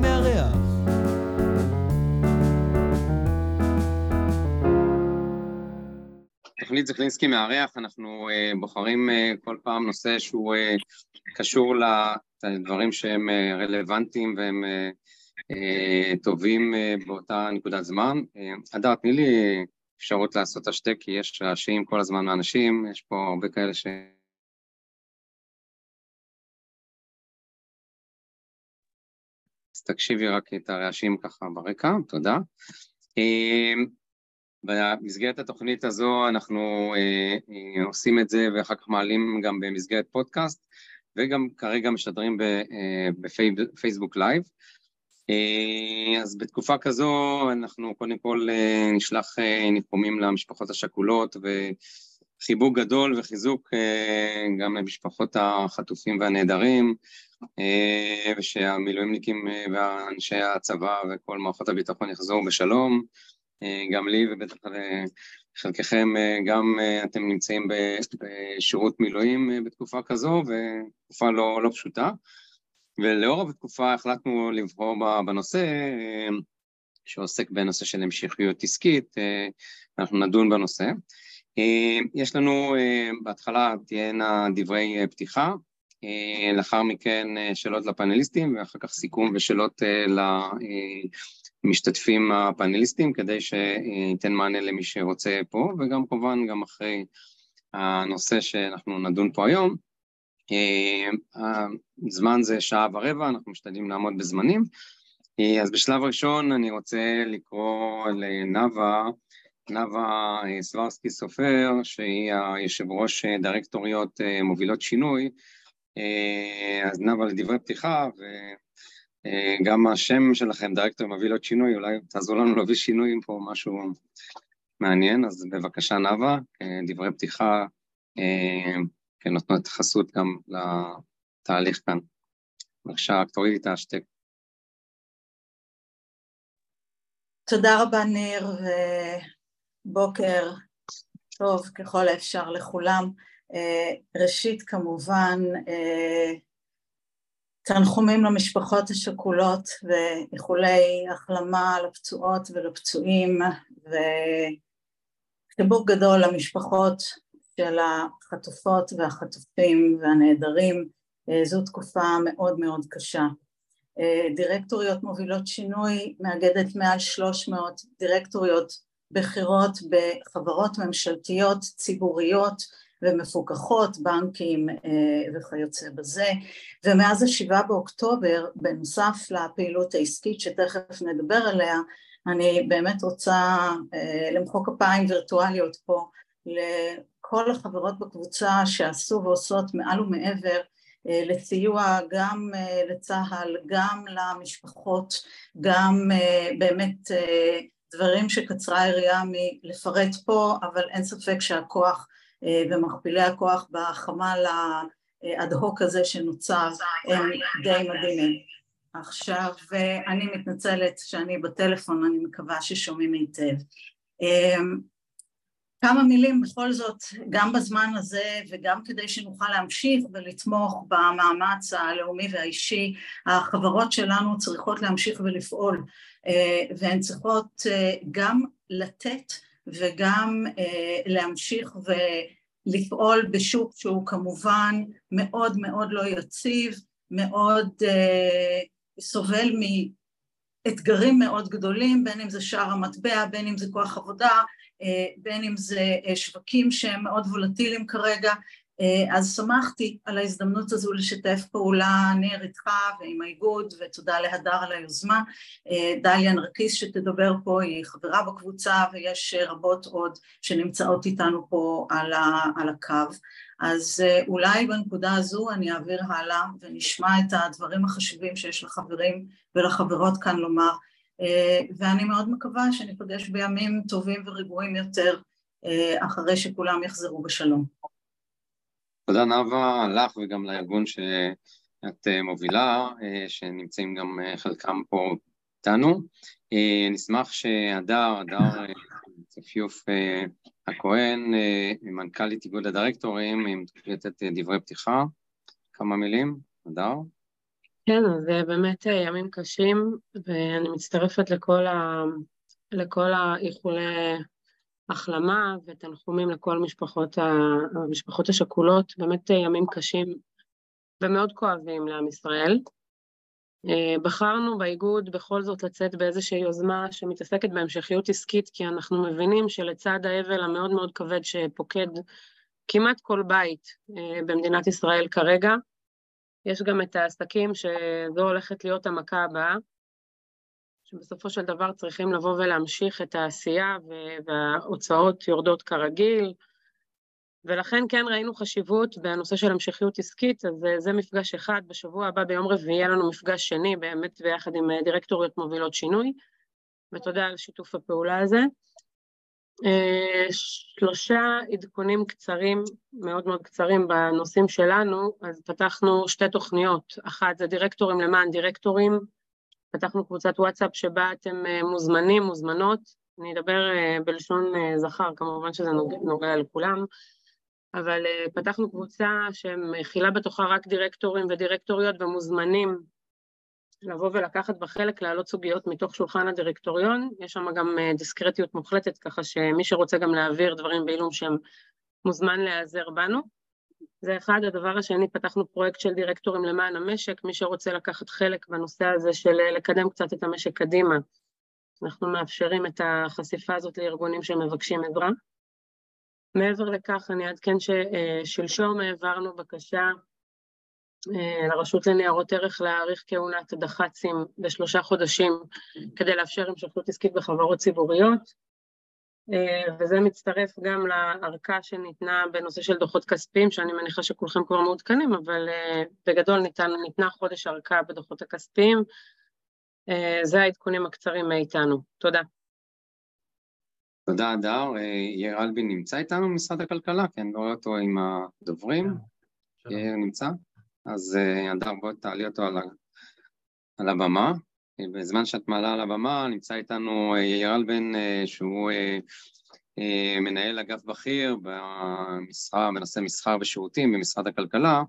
מארח. תוכנית זכלינסקי מארח, אנחנו uh, בוחרים uh, כל פעם נושא שהוא uh, קשור לדברים שהם uh, רלוונטיים והם uh, uh, טובים uh, באותה נקודת זמן. הדר, תני לי אפשרות לעשות השתק, כי יש רעשים כל הזמן מאנשים, יש פה הרבה כאלה ש... תקשיבי רק את הרעשים ככה ברקע, תודה. במסגרת התוכנית הזו אנחנו אה, אה, עושים את זה ואחר כך מעלים גם במסגרת פודקאסט וגם כרגע משדרים אה, בפייסבוק live. אז בתקופה כזו אנחנו קודם כל נשלח ניחומים למשפחות השכולות וחיבוק גדול וחיזוק גם למשפחות החטופים והנעדרים ושהמילואימניקים ואנשי הצבא וכל מערכות הביטחון יחזרו בשלום. אה, גם לי ובטח לחלקכם אה, גם אה, אתם נמצאים בשירות מילואים בתקופה כזו, ותקופה לא, לא פשוטה. ולאור התקופה החלטנו לבחור בנושא שעוסק בנושא של המשכיות עסקית, אנחנו נדון בנושא. יש לנו, בהתחלה תהיינה דברי פתיחה, לאחר מכן שאלות לפאנליסטים ואחר כך סיכום ושאלות המשתתפים הפאנליסטים כדי שייתן מענה למי שרוצה פה, וגם כמובן גם אחרי הנושא שאנחנו נדון פה היום. הזמן זה שעה ורבע, אנחנו משתדלים לעמוד בזמנים. אז בשלב ראשון אני רוצה לקרוא לנאוה, נאוה סברסקי סופר, שהיא היושב ראש דירקטוריות מובילות שינוי. אז נאוה לדברי פתיחה, ו... אה, השם שלכם, דירקטור מביא לו שינוי, אולי תעזרו לנו להביא שינוי פה, משהו מעניין, אז בבקשה נאוה, אה, דברי פתיחה, אה, כן, התייחסות גם לתהליך כאן. בבקשה, רק תורידי את השטק. תודה רבה ניר, ובוקר טוב ככל האפשר לכולם. ראשית כמובן תנחומים למשפחות השכולות ואיחולי החלמה לפצועות ולפצועים וחיבוק גדול למשפחות של החטופות והחטופים והנעדרים, זו תקופה מאוד מאוד קשה. דירקטוריות מובילות שינוי מאגדת מעל 300 דירקטוריות בכירות בחברות ממשלתיות ציבוריות ומפוקחות, בנקים אה, וכיוצא בזה, ומאז השבעה באוקטובר, בנוסף לפעילות העסקית שתכף נדבר עליה, אני באמת רוצה אה, למחוא כפיים וירטואליות פה לכל החברות בקבוצה שעשו ועושות מעל ומעבר אה, לסיוע גם לצה"ל, גם למשפחות, גם באמת דברים שקצרה היריעה מלפרט פה, אבל אין ספק שהכוח ומכפילי הכוח בחמ"ל האד-הוק הזה שנוצר הם די מדהימים. עכשיו אני מתנצלת שאני בטלפון, אני מקווה ששומעים היטב. אה, כמה מילים בכל זאת, גם בזמן הזה וגם כדי שנוכל להמשיך ולתמוך במאמץ הלאומי והאישי, החברות שלנו צריכות להמשיך ולפעול אה, והן צריכות גם לתת וגם אה, להמשיך ולפעול בשוק שהוא כמובן מאוד מאוד לא יציב, מאוד אה, סובל מאתגרים מאוד גדולים, בין אם זה שער המטבע, בין אם זה כוח עבודה, אה, בין אם זה שווקים שהם מאוד וולטיליים כרגע, אה, אז שמחתי על ההזדמנות הזו לשתף פעולה ניר איתך ועם האיגוד ותודה להדר על היוזמה. אה, דליה נרקיס שתדבר פה היא חברה בקבוצה ויש רבות עוד שנמצאות איתנו פה על, הקו. אז אה, אולי בנקודה הזו אני אעביר הלאה ונשמע את הדברים החשובים שיש לחברים ולחברות כאן לומר ואני מאוד מקווה שניפגש בימים טובים ורגועים יותר אחרי שכולם יחזרו בשלום. תודה נאוה לך וגם לארגון שאת אה, מובילה, אה, שנמצאים גם אה, חלקם פה איתנו. נשמח שהדר, הדר צפיוף הכהן, מנכ"לית איגוד הדירקטורים, אם תוכלי לתת דברי פתיחה, כמה מילים, הדר. כן, אז זה באמת ימים קשים, ואני מצטרפת לכל, ה... לכל האיחולי החלמה ותנחומים לכל משפחות, ה... המשפחות השכולות, באמת ימים קשים ומאוד כואבים לעם ישראל. בחרנו באיגוד בכל זאת לצאת באיזושהי יוזמה שמתעסקת בהמשכיות עסקית, כי אנחנו מבינים שלצד האבל המאוד מאוד כבד שפוקד כמעט כל בית במדינת ישראל כרגע, יש גם את העסקים שזו הולכת להיות המכה הבאה, שבסופו של דבר צריכים לבוא ולהמשיך את העשייה וההוצאות יורדות כרגיל, ולכן כן ראינו חשיבות בנושא של המשכיות עסקית, אז זה מפגש אחד, בשבוע הבא ביום רביעי יהיה לנו מפגש שני, באמת ביחד עם דירקטוריות מובילות שינוי, ותודה על שיתוף הפעולה הזה. שלושה עדכונים קצרים, מאוד מאוד קצרים בנושאים שלנו, אז פתחנו שתי תוכניות, אחת זה דירקטורים למען דירקטורים, פתחנו קבוצת וואטסאפ שבה אתם מוזמנים, מוזמנות, אני אדבר בלשון זכר, כמובן שזה נוגע, נוגע לכולם, אבל פתחנו קבוצה שמכילה בתוכה רק דירקטורים ודירקטוריות ומוזמנים לבוא ולקחת בה חלק, להעלות סוגיות מתוך שולחן הדירקטוריון, יש שם גם דיסקרטיות מוחלטת, ככה שמי שרוצה גם להעביר דברים בעילום שם מוזמן להיעזר בנו. זה אחד. הדבר השני, פתחנו פרויקט של דירקטורים למען המשק, מי שרוצה לקחת חלק בנושא הזה של לקדם קצת את המשק קדימה, אנחנו מאפשרים את החשיפה הזאת לארגונים שמבקשים עזרה. מעבר לכך, אני אעדכן ששלשום העברנו בקשה לרשות לניירות ערך להאריך כהונת הדח"צים בשלושה חודשים כדי לאפשר המשכיות עסקית בחברות ציבוריות, וזה מצטרף גם לארכה שניתנה בנושא של דוחות כספיים, שאני מניחה שכולכם כבר מעודכנים, אבל בגדול ניתן, ניתנה חודש ארכה בדוחות הכספיים. זה העדכונים הקצרים מאיתנו. תודה. תודה, הדר. יאיר אלבין נמצא איתנו ממשרד הכלכלה? כן, לא רואה אותו עם הדוברים. יאיר נמצא? אז הדר, בואי תעלי אותו על, על הבמה. בזמן שאת מעלה על הבמה נמצא איתנו יאיר אלבן, שהוא מנהל אגף בכיר במשרה, בנושא מסחר ושירותים במשרד הכלכלה,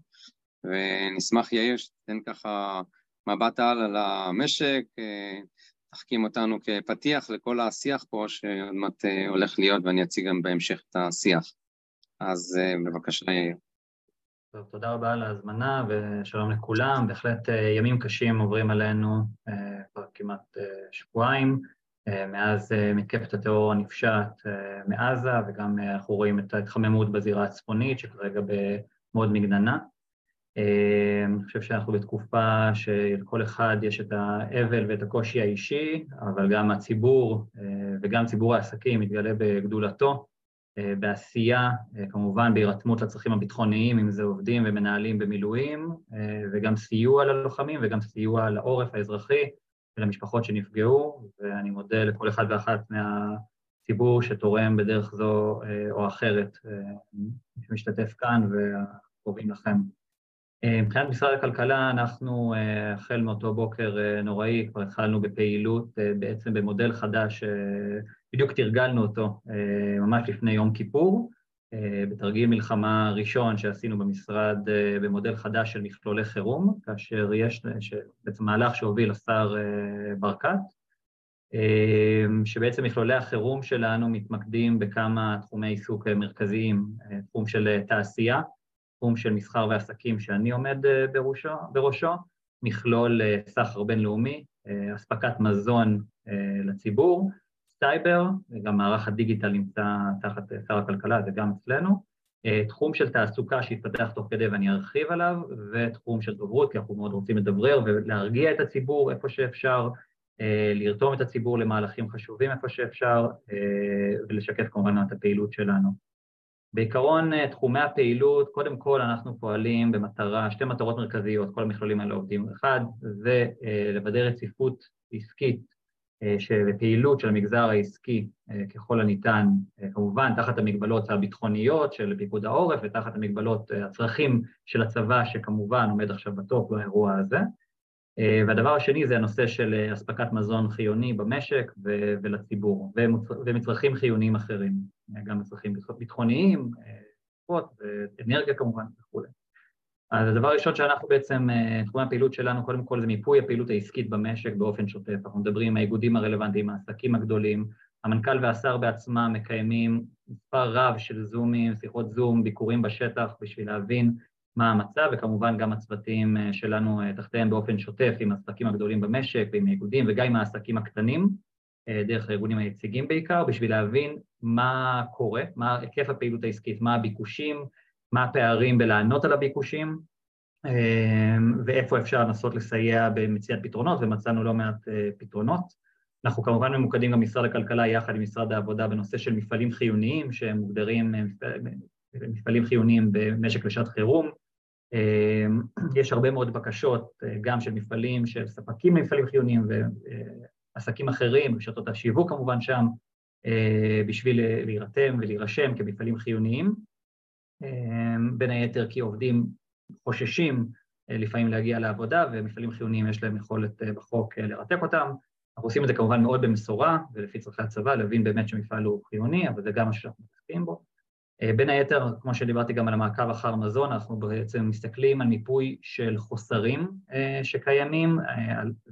ונשמח יאיר שתיתן ככה מבט על על המשק, תחכים אותנו כפתיח לכל השיח פה שעוד מעט הולך להיות ואני אציג גם בהמשך את השיח. אז בבקשה יאיר. טוב, תודה רבה על ההזמנה ושלום לכולם. בהחלט ימים קשים עוברים עלינו כבר כמעט שבועיים, מאז מתקפת הטרור הנפשעת מעזה, וגם אנחנו רואים את ההתחממות בזירה הצפונית, שכרגע במאוד מגננה. אני חושב שאנחנו בתקופה שלכל אחד יש את האבל ואת הקושי האישי, אבל גם הציבור וגם ציבור העסקים מתגלה בגדולתו, בעשייה, כמובן בהירתמות לצרכים הביטחוניים, אם זה עובדים ומנהלים במילואים, וגם סיוע ללוחמים וגם סיוע לעורף האזרחי ולמשפחות שנפגעו, ואני מודה לכל אחד ואחת מהציבור שתורם בדרך זו או אחרת, שמשתתף כאן וקרובים לכם. מבחינת משרד הכלכלה, אנחנו החל מאותו בוקר נוראי, כבר התחלנו בפעילות בעצם במודל חדש, בדיוק תרגלנו אותו ממש לפני יום כיפור, בתרגיל מלחמה ראשון שעשינו במשרד במודל חדש של מכלולי חירום, כאשר יש בעצם מהלך שהוביל השר ברקת, שבעצם מכלולי החירום שלנו מתמקדים בכמה תחומי עיסוק מרכזיים, תחום של תעשייה, תחום של מסחר ועסקים שאני עומד בראשו, בראשו, מכלול סחר בינלאומי, אספקת מזון לציבור, סייבר, וגם מערך הדיגיטל נמצא תחת שר הכלכלה, זה גם אצלנו, תחום של תעסוקה שהתפתח תוך כדי ואני ארחיב עליו, ותחום של דוברות, כי אנחנו מאוד רוצים לדברר ולהרגיע את הציבור איפה שאפשר, לרתום את הציבור למהלכים חשובים איפה שאפשר, ולשקף כמובן את הפעילות שלנו. בעיקרון, תחומי הפעילות, קודם כל אנחנו פועלים במטרה, שתי מטרות מרכזיות, כל המכלולים האלה עובדים. אחד, זה לוודא רציפות עסקית ופעילות של המגזר העסקי ככל הניתן, כמובן תחת המגבלות הביטחוניות של פיקוד העורף ותחת המגבלות הצרכים של הצבא, שכמובן עומד עכשיו בטופ באירוע הזה. והדבר השני זה הנושא של אספקת מזון חיוני במשק ולציבור, ומצרכים חיוניים אחרים, גם מצרכים ביטחוניים, אנרגיה כמובן וכו'. אז הדבר הראשון שאנחנו בעצם, תחומי הפעילות שלנו, קודם כל זה מיפוי הפעילות העסקית במשק באופן שוטף. אנחנו מדברים עם האיגודים הרלוונטיים, העסקים הגדולים, המנכ"ל והשר בעצמם מקיימים מספר רב של זומים, שיחות זום, ביקורים בשטח בשביל להבין מה המצב, וכמובן גם הצוותים שלנו תחתיהם באופן שוטף עם העסקים הגדולים במשק ועם האיגודים וגם עם העסקים הקטנים, דרך הארגונים היציגים בעיקר, בשביל להבין מה קורה, מה היקף הפעילות העסקית, מה הביקושים, מה הפערים בלענות על הביקושים, ואיפה אפשר לנסות לסייע במציאת פתרונות, ומצאנו לא מעט פתרונות. אנחנו כמובן ממוקדים גם משרד הכלכלה יחד עם משרד העבודה בנושא של מפעלים חיוניים, שהם מוגדרים מפעלים חיוניים במשק לשעת חירום. יש הרבה מאוד בקשות, גם של מפעלים, של ספקים למפעלים חיוניים ועסקים אחרים, רשתות השיווק כמובן שם, בשביל להירתם ולהירשם כמפעלים חיוניים. בין היתר כי עובדים חוששים לפעמים להגיע לעבודה, ומפעלים חיוניים יש להם יכולת בחוק לרתק אותם. אנחנו עושים את זה כמובן מאוד במשורה ולפי צורכי הצבא, להבין באמת שמפעל הוא חיוני, אבל זה גם מה שאנחנו מתעסקים בו. בין היתר, כמו שדיברתי גם על המעקב אחר מזון, אנחנו בעצם מסתכלים על מיפוי של חוסרים שקיימים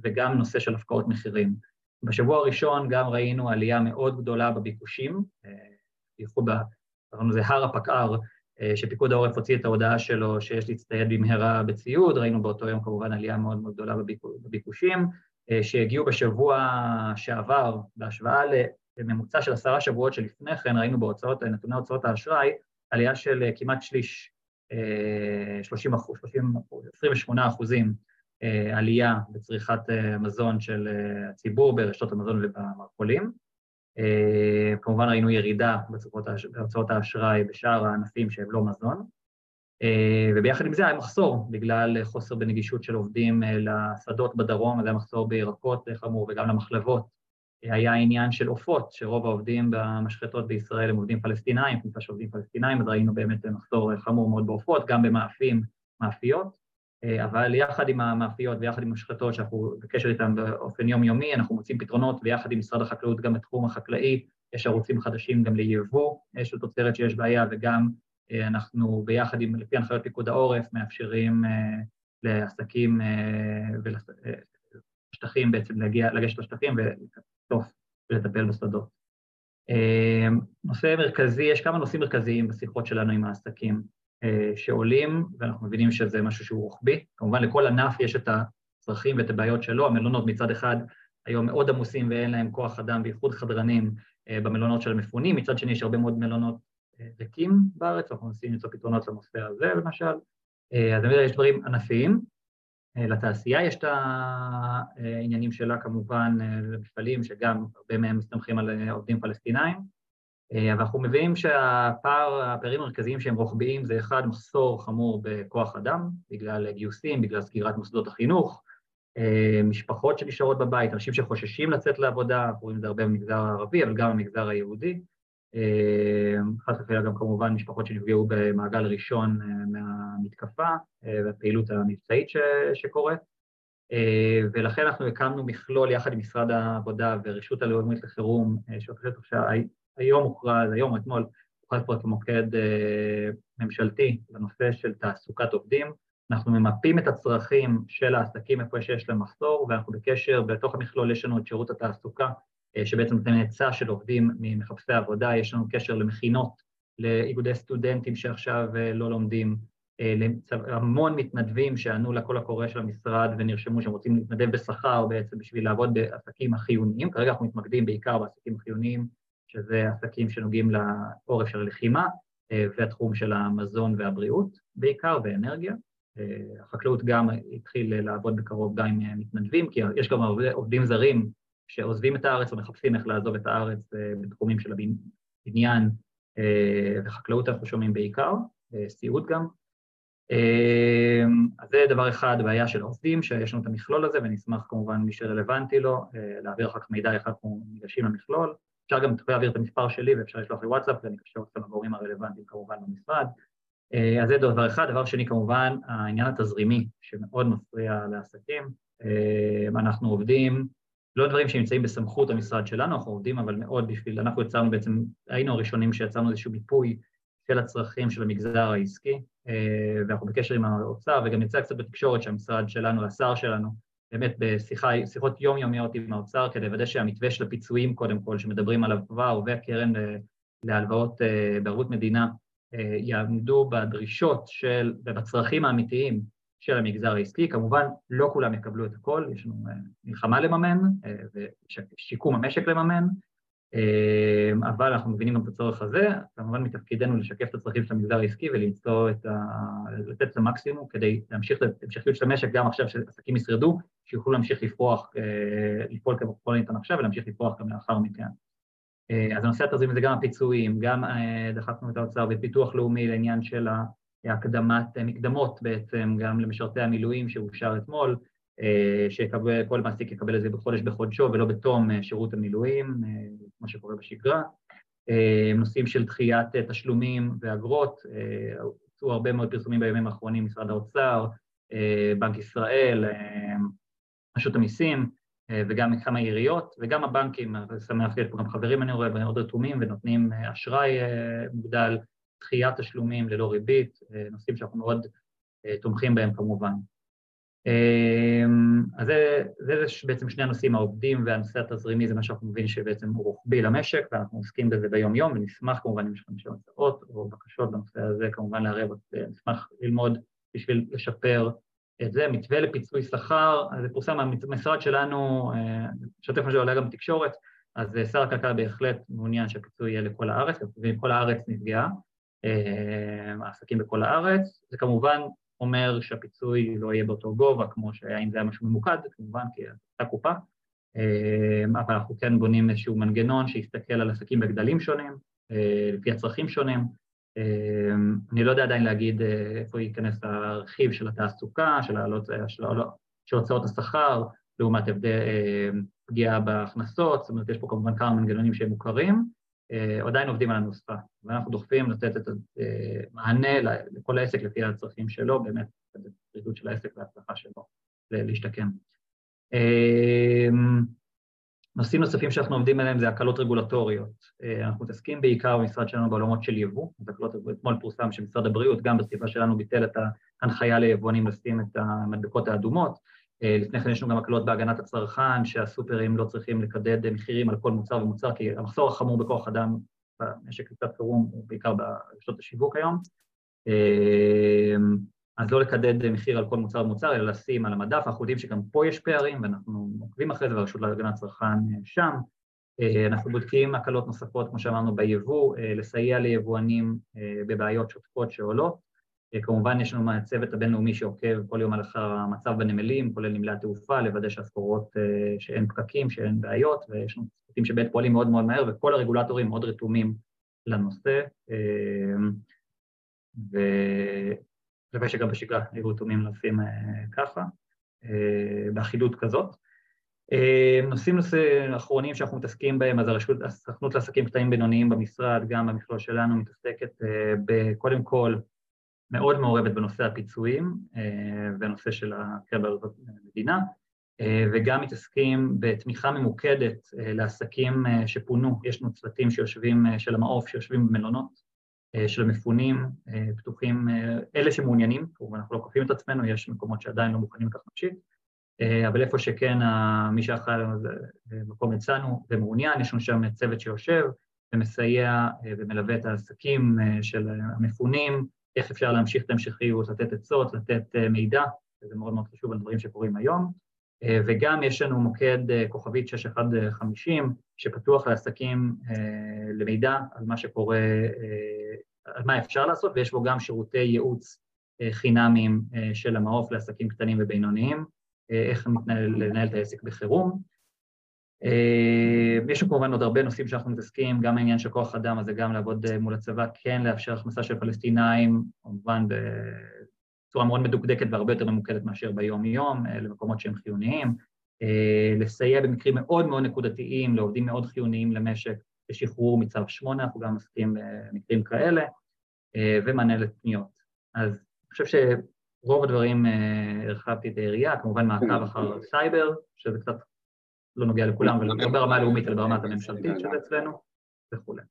וגם נושא של הפקעות מחירים. בשבוע הראשון גם ראינו עלייה מאוד גדולה בביקושים, בייחוד, קראנו לזה הר הפקע"ר, שפיקוד העורף הוציא את ההודעה שלו שיש להצטייד במהרה בציוד, ראינו באותו יום כמובן עלייה מאוד מאוד גדולה בביקושים, שהגיעו בשבוע שעבר, בהשוואה לממוצע של עשרה שבועות שלפני כן, ראינו בהוצאות, נתוני הוצאות האשראי, עלייה של כמעט שליש, 30 אחוז, 28 אחוזים עלייה בצריכת מזון של הציבור ברשתות המזון ובמרכולים. כמובן ראינו ירידה בהוצאות האשראי בשאר הענפים שהם לא מזון. וביחד עם זה היה מחסור, בגלל חוסר בנגישות של עובדים לשדות בדרום, אז היה מחסור בירקות חמור וגם למחלבות. היה עניין של עופות, שרוב העובדים במשחטות בישראל הם עובדים פלסטינאים, כניסה של עובדים פלסטינאים, אז ראינו באמת מחסור חמור מאוד בעופות, גם במאפים, מאפיות, אבל יחד עם המאפיות ויחד עם המשחטות, שאנחנו בקשר איתן באופן יומיומי, אנחנו מוצאים פתרונות, ויחד עם משרד החקלאות גם בתחום החקלאי, יש ערוצים חדשים גם ליבוא של תוצרת שיש בעיה, וגם אנחנו ביחד עם, לפי הנחיות פיקוד העורף, מאפשרים לעסקים ולשטחים בעצם להגיע, לגשת לשטחים ולקטוף ולטפל בשדות. נושא מרכזי, יש כמה נושאים מרכזיים בשיחות שלנו עם העסקים שעולים, ואנחנו מבינים שזה משהו שהוא רוחבי. כמובן לכל ענף יש את הצרכים ואת הבעיות שלו, המלונות מצד אחד היום מאוד עמוסים ואין להם כוח אדם, בייחוד חדרנים במלונות של המפונים, מצד שני יש הרבה מאוד מלונות ריקים בארץ, אנחנו מנסים למצוא פתרונות לנושא הזה למשל. אז אני יודע, יש דברים ענפיים. לתעשייה יש את העניינים שלה כמובן, למפעלים שגם הרבה מהם מסתמכים על עובדים פלסטינאים, אבל אנחנו מבינים שהפער, הפערים המרכזיים שהם רוחביים זה אחד, מחסור חמור בכוח אדם, בגלל גיוסים, בגלל סגירת מוסדות החינוך, משפחות שנשארות בבית, אנשים שחוששים לצאת לעבודה, אנחנו רואים את זה הרבה במגזר הערבי, אבל גם במגזר היהודי. חס וחלילה גם כמובן משפחות שנפגעו במעגל ראשון מהמתקפה והפעילות המבצעית שקורית, ולכן אנחנו הקמנו מכלול יחד עם משרד העבודה ורשות הלאומית לחירום, שהיום הוכרז, היום או אתמול, הוכרז פה כמוקד ממשלתי בנושא של תעסוקת עובדים. אנחנו ממפים את הצרכים של העסקים איפה שיש להם מחסור, ואנחנו בקשר, בתוך המכלול יש לנו את שירות התעסוקה, שבעצם נותן היצע של עובדים ממחפשי עבודה, יש לנו קשר למכינות, לאיגודי סטודנטים שעכשיו לא לומדים, המון מתנדבים שענו לקול הקורא של המשרד ונרשמו שהם רוצים להתנדב בשכר בעצם בשביל לעבוד בעסקים החיוניים, כרגע אנחנו מתמקדים בעיקר בעסקים החיוניים, שזה עסקים שנוגעים לעורף של הלחימה, והתחום של המזון והבריאות בעיקר, ואנרגיה. החקלאות גם התחיל לעבוד בקרוב גם עם מתנדבים, כי יש גם עובדים זרים שעוזבים את הארץ ומחפשים איך לעזוב את הארץ בתחומים של הבניין וחקלאות אנחנו שומעים בעיקר, סיעוד גם. אז זה דבר אחד, בעיה של עובדים, שיש לנו את המכלול הזה, ונשמח כמובן מי שרלוונטי לו, להעביר אחר כך מידע איך אנחנו ניגשים למכלול. אפשר גם להעביר את המספר שלי ואפשר לשלוח לי וואטסאפ, ואני אקשר אתכם לגורמים הרלוונטיים כמובן במשרד. אז זה דבר אחד. דבר שני, כמובן, העניין התזרימי, שמאוד מפריע לעסקים. אנחנו עובדים, לא דברים שנמצאים בסמכות המשרד שלנו, אנחנו עובדים אבל מאוד בשביל, אנחנו יצרנו בעצם, היינו הראשונים שיצרנו איזשהו מיפוי של הצרכים של המגזר העסקי, ואנחנו בקשר עם האוצר, וגם נמצא קצת בתקשורת שהמשרד שלנו, השר שלנו, באמת בשיחות יומיומיות עם האוצר, כדי לוודא שהמתווה של הפיצויים, קודם כל, שמדברים עליו כבר, והקרן להלוואות בערבות מדינה, יעמדו בדרישות של, ובצרכים האמיתיים של המגזר העסקי. כמובן, לא כולם יקבלו את הכל, יש לנו מלחמה לממן ושיקום המשק לממן, אבל אנחנו מבינים גם את הצורך הזה, כמובן מתפקידנו לשקף את הצרכים של המגזר העסקי ולמצוא את ה... לתת את המקסימום כדי להמשיך את המשכיות של המשק גם עכשיו שעסקים ישרדו, שיוכלו להמשיך לפרוח, לפעול ככל הניתן עכשיו ולהמשיך לפרוח גם לאחר מכן. אז הנושא התזרים זה גם הפיצויים, גם דחפנו את האוצר בפיתוח לאומי לעניין של הקדמת מקדמות בעצם, גם למשרתי המילואים שאושר אתמול, שכל מעסיק יקבל את זה בחודש בחודשו ולא בתום שירות המילואים, כמו שקורה בשגרה. נושאים של דחיית תשלומים ואגרות, הוצאו הרבה מאוד פרסומים בימים האחרונים, משרד האוצר, בנק ישראל, רשות המיסים, וגם כמה עיריות, וגם הבנקים, אני שמח שיש פה גם חברים, אני רואה, מאוד רתומים ונותנים אשראי מוגדל, דחיית תשלומים ללא ריבית, נושאים שאנחנו מאוד תומכים בהם כמובן. אז זה, זה בעצם שני הנושאים, העובדים והנושא התזרימי, זה מה שאנחנו מבינים שבעצם הוא רוחבי למשק, ואנחנו עוסקים בזה ביום-יום, ונשמח כמובן אם יש לכם שאלות הצעות או בקשות בנושא הזה, כמובן לערב, נשמח ללמוד בשביל לשפר את זה. מתווה לפיצוי שכר, זה פורסם מהמשרד שלנו, משתף מה שעולה גם בתקשורת, אז שר הכלכלה בהחלט מעוניין שהפיצוי יהיה לכל הארץ, וכל הארץ נפגעה, העסקים בכל הארץ, זה כמובן אומר שהפיצוי לא יהיה באותו גובה, כמו שהיה אם זה היה משהו ממוקד, כמובן, כי הייתה קופה, אבל אנחנו כן בונים איזשהו מנגנון שיסתכל על עסקים בגדלים שונים, לפי הצרכים שונים. אני לא יודע עדיין להגיד איפה ייכנס הרכיב של התעסוקה, של, העלות, של, הוצאות השכר, לעומת פגיעה בהכנסות, זאת אומרת, יש פה כמובן כמה מנגנונים שהם מוכרים, עדיין עובדים על הנוסחה, ואנחנו דוחפים לתת את המענה לכל העסק לפי הצרכים שלו, באמת, הפרידות של העסק וההצלחה שלו להשתקם. נושאים נוספים שאנחנו עובדים עליהם זה הקלות רגולטוריות. אנחנו מתעסקים בעיקר במשרד שלנו בעולמות של יבוא, אתמול פורסם שמשרד הבריאות, גם בסביבה שלנו, ביטל את ההנחיה ליבואנים לשים את המדבקות האדומות, לפני כן יש לנו גם הקלות בהגנת הצרכן, שהסופרים לא צריכים לקדד מחירים על כל מוצר ומוצר, כי המחסור החמור בכוח אדם במשק קצת חירום הוא בעיקר ברשתות השיווק היום. אז לא לקדד מחיר על כל מוצר ומוצר, אלא לשים על המדף, אנחנו יודעים שגם פה יש פערים, ואנחנו עוקבים אחרי זה, והרשות להגנת הצרכן שם. אנחנו בודקים הקלות נוספות, כמו שאמרנו, ביבוא, לסייע ליבואנים בבעיות שוטפות שעולות. כמובן יש לנו מהצוות הבינלאומי שעוקב כל יום על אחר המצב בנמלים, כולל נמלי התעופה, לוודא שהסחורות, שאין פקקים, שאין בעיות, ויש לנו צוותים שבאמת פועלים מאוד מאוד מהר, וכל הרגולטורים מאוד רתומים לנושא, ולוודא שגם בשגרה יהיו רתומים לשים ככה, באחידות כזאת. נושאים נושא אחרונים שאנחנו מתעסקים בהם, אז הרשות, הסוכנות לעסקים קטנים בינוניים במשרד, גם במכלול שלנו, מתעסקת קודם כל מאוד מעורבת בנושא הפיצויים ונושא של הקרן בערבות מדינה, וגם מתעסקים בתמיכה ממוקדת לעסקים שפונו. יש לנו צוותים שיושבים, של המעוף, שיושבים במלונות, של המפונים, פתוחים, אלה שמעוניינים, כמובן אנחנו לא כופים את עצמנו, יש מקומות שעדיין לא מוכנים לכך נפשית, אבל איפה שכן מי שאחראי במקום אצלנו ומעוניין, יש לנו שם צוות שיושב ומסייע ומלווה את העסקים של המפונים, איך אפשר להמשיך את ההמשכיות, לתת עצות, לתת מידע, וזה מאוד מאוד חשוב על דברים שקורים היום. וגם יש לנו מוקד כוכבית 6150, שפתוח לעסקים למידע על מה שקורה, על מה אפשר לעשות, ויש בו גם שירותי ייעוץ חינמיים של המעוף לעסקים קטנים ובינוניים, איך לנהל את העסק בחירום. יש לנו כמובן עוד הרבה נושאים שאנחנו מתעסקים, גם העניין של כוח אדם, אז זה גם לעבוד מול הצבא, כן לאפשר הכנסה של פלסטינאים, כמובן בצורה מאוד מדוקדקת והרבה יותר ממוקדת מאשר ביום-יום, למקומות שהם חיוניים, לסייע במקרים מאוד מאוד נקודתיים, לעובדים מאוד חיוניים למשק, לשחרור מצו 8, אנחנו גם עוסקים במקרים כאלה, ומענה לפניות. אז אני חושב שרוב הדברים הרחבתי את העירייה, כמובן מעקב אחר סייבר, שזה קצת לא נוגע לכולם, אבל לא ברמה הלאומית, אלא ברמה הממשלתית שזה אצלנו, וכולי.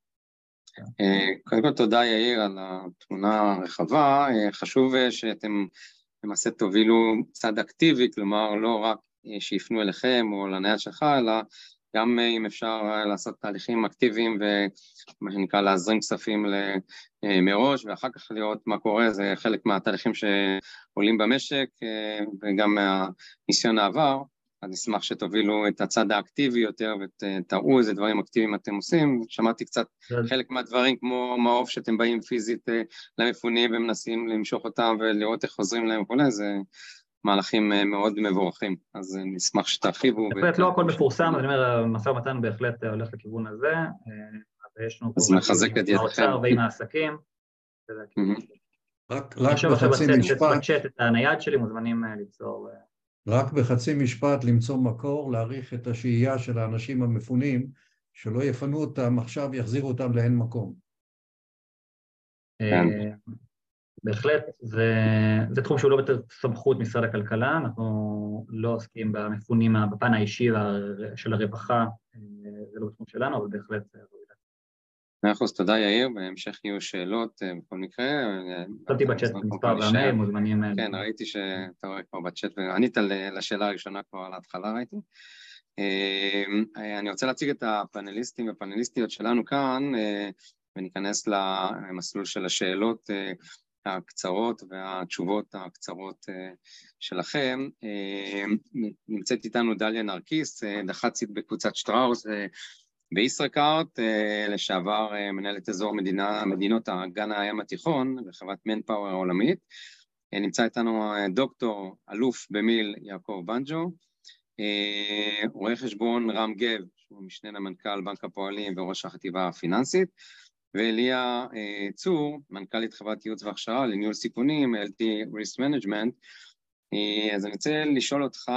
קודם כל תודה יאיר על התמונה הרחבה, חשוב שאתם למעשה תובילו צד אקטיבי, כלומר לא רק שיפנו אליכם או לנייד שלך, אלא גם אם אפשר לעשות תהליכים אקטיביים ומה שנקרא להזרים כספים מראש ואחר כך לראות מה קורה, זה חלק מהתהליכים שעולים במשק וגם מהניסיון העבר. אז נשמח שתובילו את הצד האקטיבי יותר ותראו איזה דברים אקטיביים אתם עושים. שמעתי קצת חלק מהדברים כמו מעוף שאתם באים פיזית למפונים ומנסים למשוך אותם ולראות איך חוזרים להם וכולי, זה מהלכים מאוד מבורכים, אז נשמח שתרחיבו. בהחלט לא הכל מפורסם, אני אומר, המשא ומתן בהחלט הולך לכיוון הזה, ויש לנו... אז מחזק את ידיכם. האוצר ועם העסקים. רק בחצי משפט. בצ'אט את הנייד שלי, מוזמנים ליצור... רק בחצי משפט למצוא מקור, להעריך את השהייה של האנשים המפונים, שלא יפנו אותם עכשיו, יחזירו אותם לאין מקום. בהחלט, זה, זה תחום שהוא לא בסמכות משרד הכלכלה, אנחנו לא עוסקים במפונים בפן האישי של הרווחה, זה לא בתחום שלנו, אבל בהחלט זה ראוי. מאה אחוז, תודה יאיר, בהמשך יהיו שאלות בכל מקרה. כתבתי בצ'אט מספר והמייל, מוזמנים... כן, ראיתי שאתה רואה כבר בצ'אט, וענית לשאלה הראשונה כבר על ההתחלה ראיתי. אני רוצה להציג את הפאנליסטים והפאנליסטיות שלנו כאן, וניכנס למסלול של השאלות הקצרות והתשובות הקצרות שלכם. נמצאת איתנו דליה נרקיס, דח"צית בקבוצת שטראוס בישראכרט, לשעבר מנהלת אזור מדינה, מדינות אגן הים התיכון בחברת מנפאוור העולמית. נמצא איתנו דוקטור אלוף במיל יעקב בנג'ו, רואה חשבון רם גב, שהוא משנה למנכ"ל בנק הפועלים וראש החטיבה הפיננסית, ואליה צור, מנכ"לית חברת ייעוץ והכשרה לניהול סיכונים, LT Risk Management. אז אני רוצה לשאול אותך,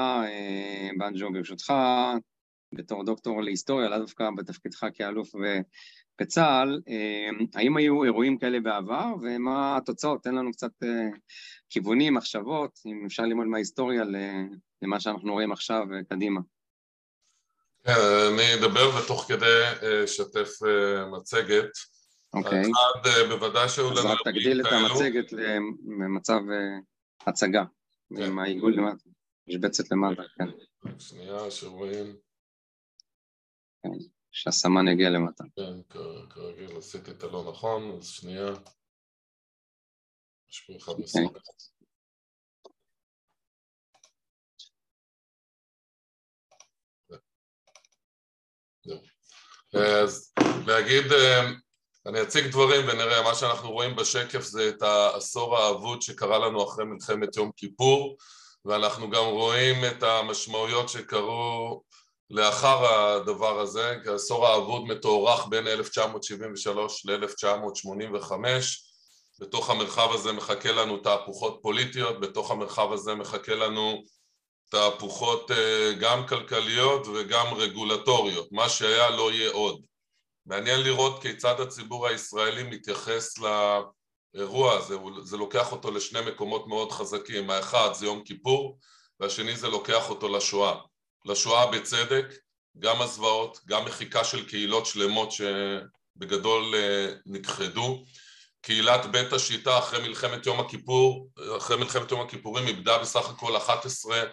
בנג'ו, ברשותך, בתור דוקטור להיסטוריה, לאו דווקא בתפקידך כאלוף בצה"ל, האם היו אירועים כאלה בעבר, ומה התוצאות? תן לנו קצת כיוונים, מחשבות, אם אפשר ללמוד מההיסטוריה למה שאנחנו רואים עכשיו קדימה. כן, אני אדבר ותוך כדי אשתף מצגת. אוקיי. אחד, בוודאי שהיו לנו... אז רק תגדיל את המצגת למצב הצגה, עם העיגול למטה, משבצת למטה, כן. שנייה, שרואים. כן, שהסמן יגיע למטה. כן, כרגיל עשיתי את הלא נכון, אז שנייה. יש פה אחד מסוים. אז להגיד, אני אציג דברים ונראה, מה שאנחנו רואים בשקף זה את העשור האבוד שקרה לנו אחרי מלחמת יום כיפור ואנחנו גם רואים את המשמעויות שקרו לאחר הדבר הזה, כי העשור האבוד מתוארך בין 1973 ל-1985 בתוך המרחב הזה מחכה לנו תהפוכות פוליטיות, בתוך המרחב הזה מחכה לנו תהפוכות גם כלכליות וגם רגולטוריות, מה שהיה לא יהיה עוד. מעניין לראות כיצד הציבור הישראלי מתייחס לאירוע הזה, זה לוקח אותו לשני מקומות מאוד חזקים, האחד זה יום כיפור והשני זה לוקח אותו לשואה. לשואה בצדק, גם הזוועות, גם מחיקה של קהילות שלמות שבגדול נכחדו. קהילת בית השיטה אחרי מלחמת יום הכיפור, אחרי מלחמת יום הכיפורים איבדה בסך הכל 11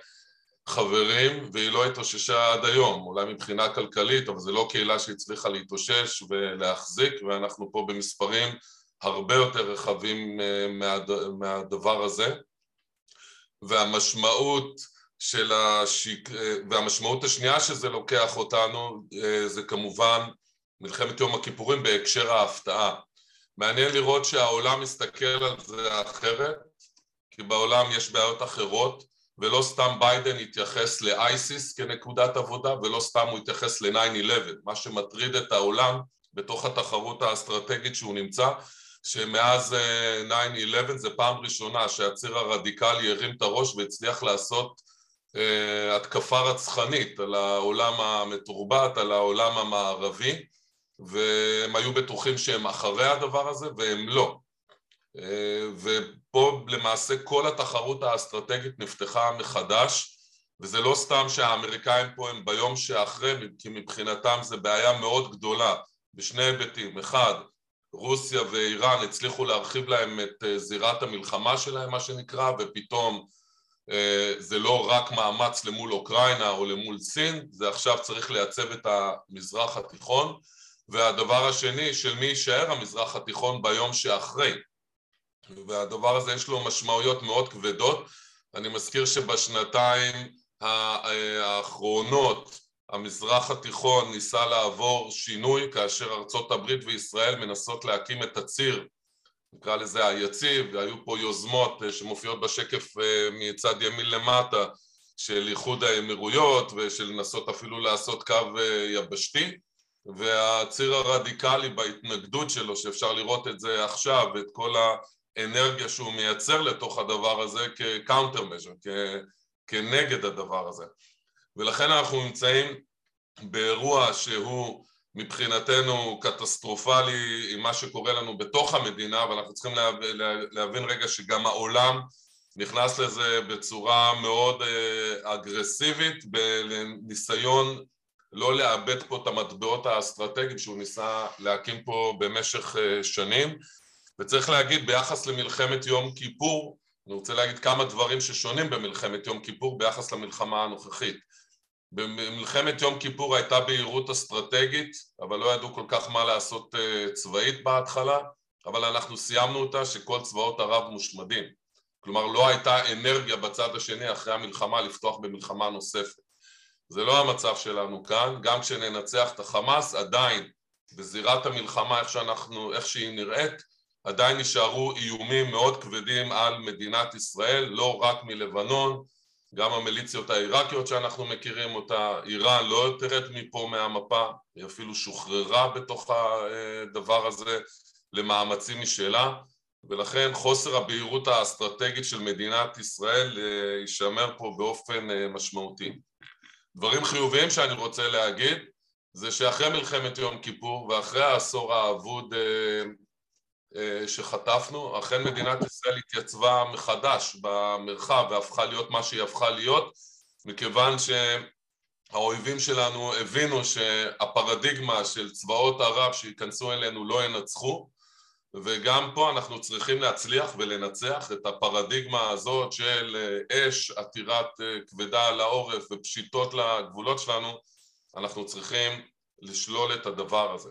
חברים והיא לא התאוששה עד היום, אולי מבחינה כלכלית, אבל זו לא קהילה שהצליחה להתאושש ולהחזיק ואנחנו פה במספרים הרבה יותר רחבים מהד... מהדבר הזה והמשמעות של השיק... והמשמעות השנייה שזה לוקח אותנו זה כמובן מלחמת יום הכיפורים בהקשר ההפתעה. מעניין לראות שהעולם מסתכל על זה אחרת, כי בעולם יש בעיות אחרות ולא סתם ביידן התייחס לאייסיס כנקודת עבודה ולא סתם הוא התייחס ל-9-11, מה שמטריד את העולם בתוך התחרות האסטרטגית שהוא נמצא, שמאז 9-11 זה פעם ראשונה שהציר הרדיקלי הרים את הראש והצליח לעשות התקפה רצחנית על העולם המתורבת, על העולם המערבי והם היו בטוחים שהם אחרי הדבר הזה והם לא. ופה למעשה כל התחרות האסטרטגית נפתחה מחדש וזה לא סתם שהאמריקאים פה הם ביום שאחרי כי מבחינתם זה בעיה מאוד גדולה. בשני היבטים אחד רוסיה ואיראן הצליחו להרחיב להם את זירת המלחמה שלהם, מה שנקרא, ופתאום זה לא רק מאמץ למול אוקראינה או למול סין, זה עכשיו צריך לייצב את המזרח התיכון. והדבר השני, של מי יישאר המזרח התיכון ביום שאחרי. והדבר הזה יש לו משמעויות מאוד כבדות. אני מזכיר שבשנתיים האחרונות המזרח התיכון ניסה לעבור שינוי כאשר ארצות הברית וישראל מנסות להקים את הציר, נקרא לזה היציב, והיו פה יוזמות שמופיעות בשקף מצד ימין למטה של איחוד האמירויות ושל לנסות אפילו לעשות קו יבשתי והציר הרדיקלי בהתנגדות שלו, שאפשר לראות את זה עכשיו, ואת כל האנרגיה שהוא מייצר לתוך הדבר הזה כ counter measure, כנגד הדבר הזה. ולכן אנחנו נמצאים באירוע שהוא מבחינתנו קטסטרופלי עם מה שקורה לנו בתוך המדינה, ואנחנו צריכים להבין רגע שגם העולם נכנס לזה בצורה מאוד אה, אגרסיבית בניסיון לא לאבד פה את המטבעות האסטרטגיים שהוא ניסה להקים פה במשך אה, שנים. וצריך להגיד ביחס למלחמת יום כיפור אני רוצה להגיד כמה דברים ששונים במלחמת יום כיפור ביחס למלחמה הנוכחית במלחמת יום כיפור הייתה בהירות אסטרטגית אבל לא ידעו כל כך מה לעשות אה, צבאית בהתחלה אבל אנחנו סיימנו אותה שכל צבאות ערב מושמדים. כלומר לא הייתה אנרגיה בצד השני אחרי המלחמה לפתוח במלחמה נוספת. זה לא המצב שלנו כאן, גם כשננצח את החמאס עדיין בזירת המלחמה איך שאנחנו, איך שהיא נראית, עדיין נשארו איומים מאוד כבדים על מדינת ישראל, לא רק מלבנון, גם המיליציות העיראקיות שאנחנו מכירים אותה, איראן לא תרד מפה מהמפה, היא אפילו שוחררה בתוך הדבר הזה למאמצים משלה, ולכן חוסר הבהירות האסטרטגית של מדינת ישראל אה, יישמר פה באופן אה, משמעותי. דברים חיוביים שאני רוצה להגיד זה שאחרי מלחמת יום כיפור ואחרי העשור האבוד אה, שחטפנו, אכן מדינת ישראל התייצבה מחדש במרחב והפכה להיות מה שהיא הפכה להיות מכיוון שהאויבים שלנו הבינו שהפרדיגמה של צבאות ערב שייכנסו אלינו לא ינצחו וגם פה אנחנו צריכים להצליח ולנצח את הפרדיגמה הזאת של אה, אש עתירת אה, כבדה על העורף ופשיטות לגבולות שלנו, אנחנו צריכים לשלול את הדבר הזה.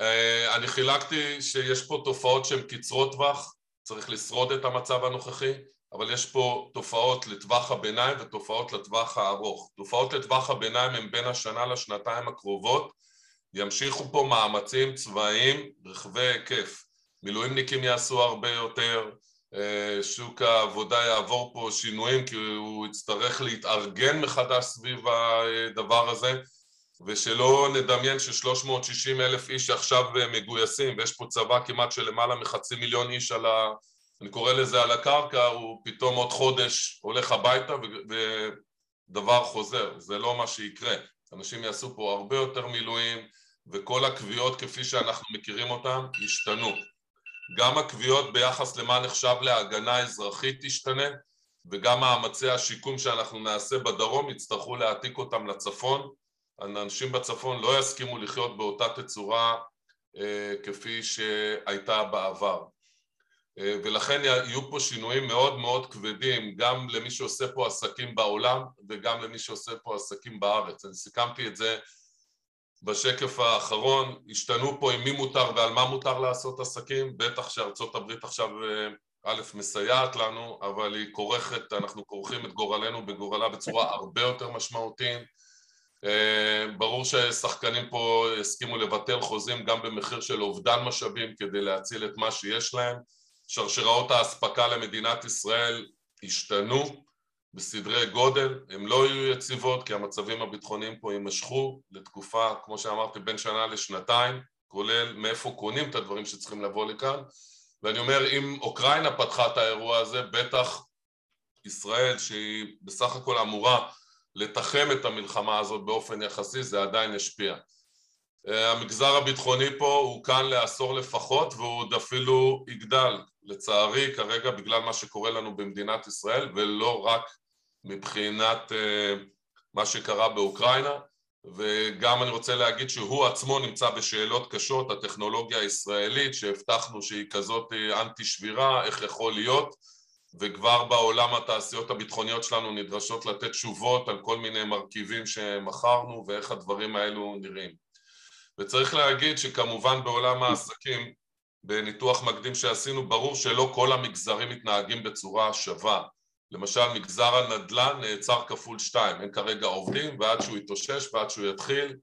אה, אני חילקתי שיש פה תופעות שהן קצרות טווח, צריך לשרוד את המצב הנוכחי, אבל יש פה תופעות לטווח הביניים ותופעות לטווח הארוך. תופעות לטווח הביניים הן בין השנה לשנתיים הקרובות ימשיכו פה מאמצים צבאיים רחבי היקף. מילואימניקים יעשו הרבה יותר, אה, שוק העבודה יעבור פה שינויים כי הוא יצטרך להתארגן מחדש סביב הדבר הזה ושלא נדמיין ש-360 אלף איש עכשיו מגויסים ויש פה צבא כמעט של למעלה מחצי מיליון איש על ה... אני קורא לזה על הקרקע, הוא פתאום עוד חודש הולך הביתה ודבר חוזר, זה לא מה שיקרה. אנשים יעשו פה הרבה יותר מילואים, וכל הקביעות כפי שאנחנו מכירים אותן ישתנו. גם הקביעות ביחס למה נחשב להגנה אזרחית תשתנה וגם מאמצי השיקום שאנחנו נעשה בדרום יצטרכו להעתיק אותם לצפון. אנשים בצפון לא יסכימו לחיות באותה תצורה אה, כפי שהייתה בעבר. אה, ולכן יהיו פה שינויים מאוד מאוד כבדים גם למי שעושה פה עסקים בעולם וגם למי שעושה פה עסקים בארץ. אני סיכמתי את זה בשקף האחרון, השתנו פה עם מי מותר ועל מה מותר לעשות עסקים, בטח שארצות הברית עכשיו אה, א' מסייעת לנו, אבל היא כורכת, אנחנו כורכים את גורלנו בגורלה בצורה הרבה יותר משמעותית. אה, ברור ששחקנים פה הסכימו לבטל חוזים גם במחיר של אובדן משאבים כדי להציל את מה שיש להם. שרשראות האספקה למדינת ישראל השתנו, בסדרי גודל, הן לא יהיו יציבות כי המצבים הביטחוניים פה יימשכו לתקופה, כמו שאמרתי, בין שנה לשנתיים, כולל מאיפה קונים את הדברים שצריכים לבוא לכאן ואני אומר, אם אוקראינה פתחה את האירוע הזה, בטח ישראל, שהיא בסך הכל אמורה לתחם את המלחמה הזאת באופן יחסי, זה עדיין ישפיע. המגזר הביטחוני פה הוא כאן לעשור לפחות והוא עוד אפילו יגדל, לצערי כרגע בגלל מה שקורה לנו במדינת ישראל ולא רק מבחינת uh, מה שקרה באוקראינה. וגם אני רוצה להגיד שהוא עצמו נמצא בשאלות קשות, הטכנולוגיה הישראלית שהבטחנו שהיא כזאת אנטי שבירה, איך יכול להיות, וכבר בעולם התעשיות הביטחוניות שלנו נדרשות לתת תשובות על כל מיני מרכיבים שמכרנו ואיך הדברים האלו נראים. וצריך להגיד שכמובן בעולם העסקים, בניתוח מקדים שעשינו, ברור שלא כל המגזרים מתנהגים בצורה שווה. למשל מגזר הנדל"ן נעצר כפול שתיים, אין כרגע עובדים ועד שהוא יתאושש ועד שהוא יתחיל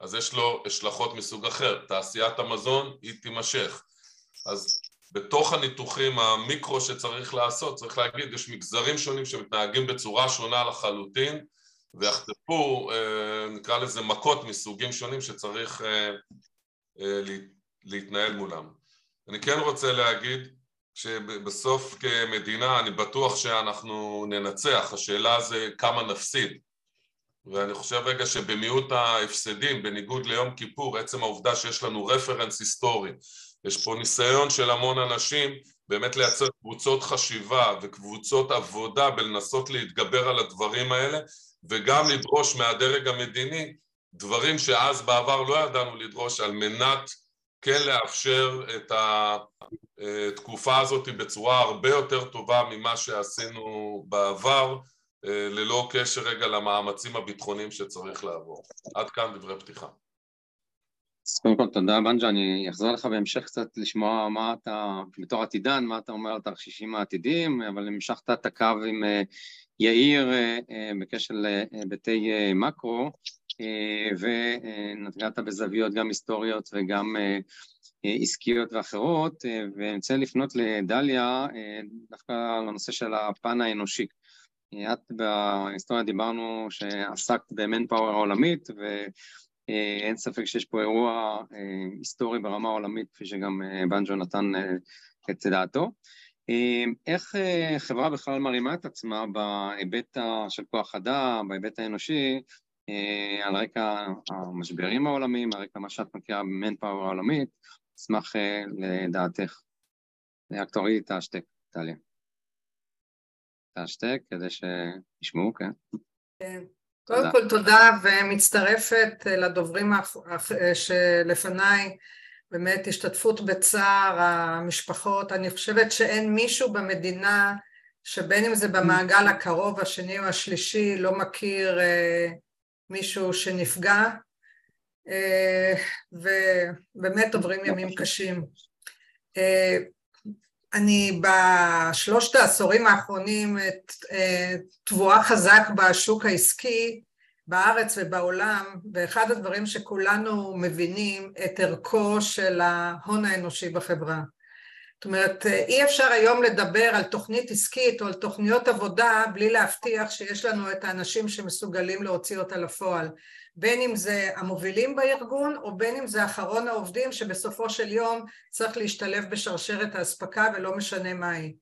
אז יש לו השלכות מסוג אחר, תעשיית המזון היא תימשך אז בתוך הניתוחים המיקרו שצריך לעשות, צריך להגיד, יש מגזרים שונים שמתנהגים בצורה שונה לחלוטין ויחטפו, אה, נקרא לזה מכות מסוגים שונים שצריך אה, אה, להתנהל מולם. אני כן רוצה להגיד שבסוף כמדינה אני בטוח שאנחנו ננצח, השאלה זה כמה נפסיד ואני חושב רגע שבמיעוט ההפסדים, בניגוד ליום כיפור, עצם העובדה שיש לנו רפרנס היסטורי, יש פה ניסיון של המון אנשים באמת לייצר קבוצות חשיבה וקבוצות עבודה בלנסות להתגבר על הדברים האלה וגם לדרוש מהדרג המדיני דברים שאז בעבר לא ידענו לדרוש על מנת כן לאפשר את התקופה הזאת בצורה הרבה יותר טובה ממה שעשינו בעבר ללא קשר רגע למאמצים הביטחוניים שצריך לעבור. עד כאן דברי פתיחה. אז קודם כל תודה בנג'ה, אני אחזור לך בהמשך קצת לשמוע מה אתה, בתור עתידן, מה אתה אומר על תרחישים העתידיים, אבל המשכת את הקו עם יאיר בקשר להיבטי מקרו, ונגעת בזוויות גם היסטוריות וגם עסקיות ואחרות, ואני רוצה לפנות לדליה דווקא לנושא של הפן האנושי. את בהיסטוריה דיברנו שעסקת במנפאוור העולמית ואין ספק שיש פה אירוע היסטורי ברמה העולמית כפי שגם בנג'ו נתן את דעתו. איך חברה בכלל מרימה את עצמה בהיבט של כוח אדם, בהיבט האנושי, על רקע המשברים העולמיים, על רקע מה שאת מכירה במנפאוור העולמית, אשמח לדעתך. רק תורידי את השטק, טליה. את השטק כדי שישמעו, כן. כן. קודם כל תודה ומצטרפת לדוברים שלפניי, באמת השתתפות בצער המשפחות, אני חושבת שאין מישהו במדינה שבין אם זה במעגל הקרוב, השני או השלישי, לא מכיר מישהו שנפגע, ובאמת עוברים ימים קשים. אני בשלושת העשורים האחרונים תבואה חזק בשוק העסקי בארץ ובעולם, ואחד הדברים שכולנו מבינים את ערכו של ההון האנושי בחברה. זאת אומרת, אי אפשר היום לדבר על תוכנית עסקית או על תוכניות עבודה בלי להבטיח שיש לנו את האנשים שמסוגלים להוציא אותה לפועל. בין אם זה המובילים בארגון או בין אם זה אחרון העובדים שבסופו של יום צריך להשתלב בשרשרת האספקה ולא משנה מה היא.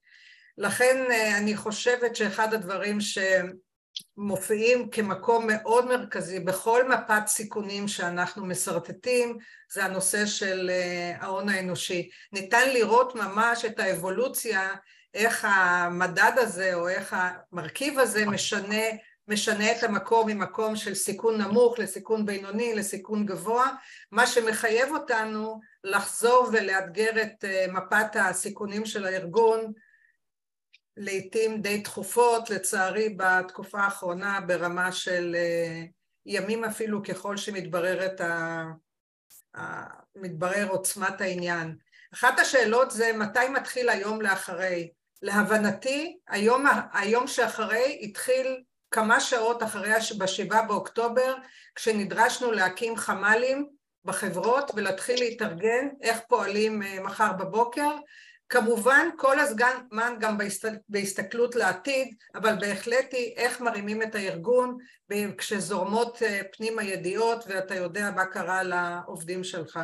לכן אני חושבת שאחד הדברים שמופיעים כמקום מאוד מרכזי בכל מפת סיכונים שאנחנו משרטטים זה הנושא של ההון האנושי. ניתן לראות ממש את האבולוציה איך המדד הזה או איך המרכיב הזה משנה משנה את המקום ממקום של סיכון נמוך לסיכון בינוני לסיכון גבוה, מה שמחייב אותנו לחזור ולאתגר את מפת הסיכונים של הארגון לעיתים די תכופות, לצערי בתקופה האחרונה ברמה של ימים אפילו ככל שמתבררת ה... מתברר עוצמת העניין. אחת השאלות זה מתי מתחיל היום לאחרי. להבנתי היום, היום שאחרי התחיל כמה שעות אחרי בשבעה באוקטובר כשנדרשנו להקים חמ"לים בחברות ולהתחיל להתארגן איך פועלים מחר בבוקר. כמובן כל הזמן גם בהסתכלות לעתיד אבל בהחלט היא איך מרימים את הארגון כשזורמות פנים הידיעות ואתה יודע מה קרה לעובדים שלך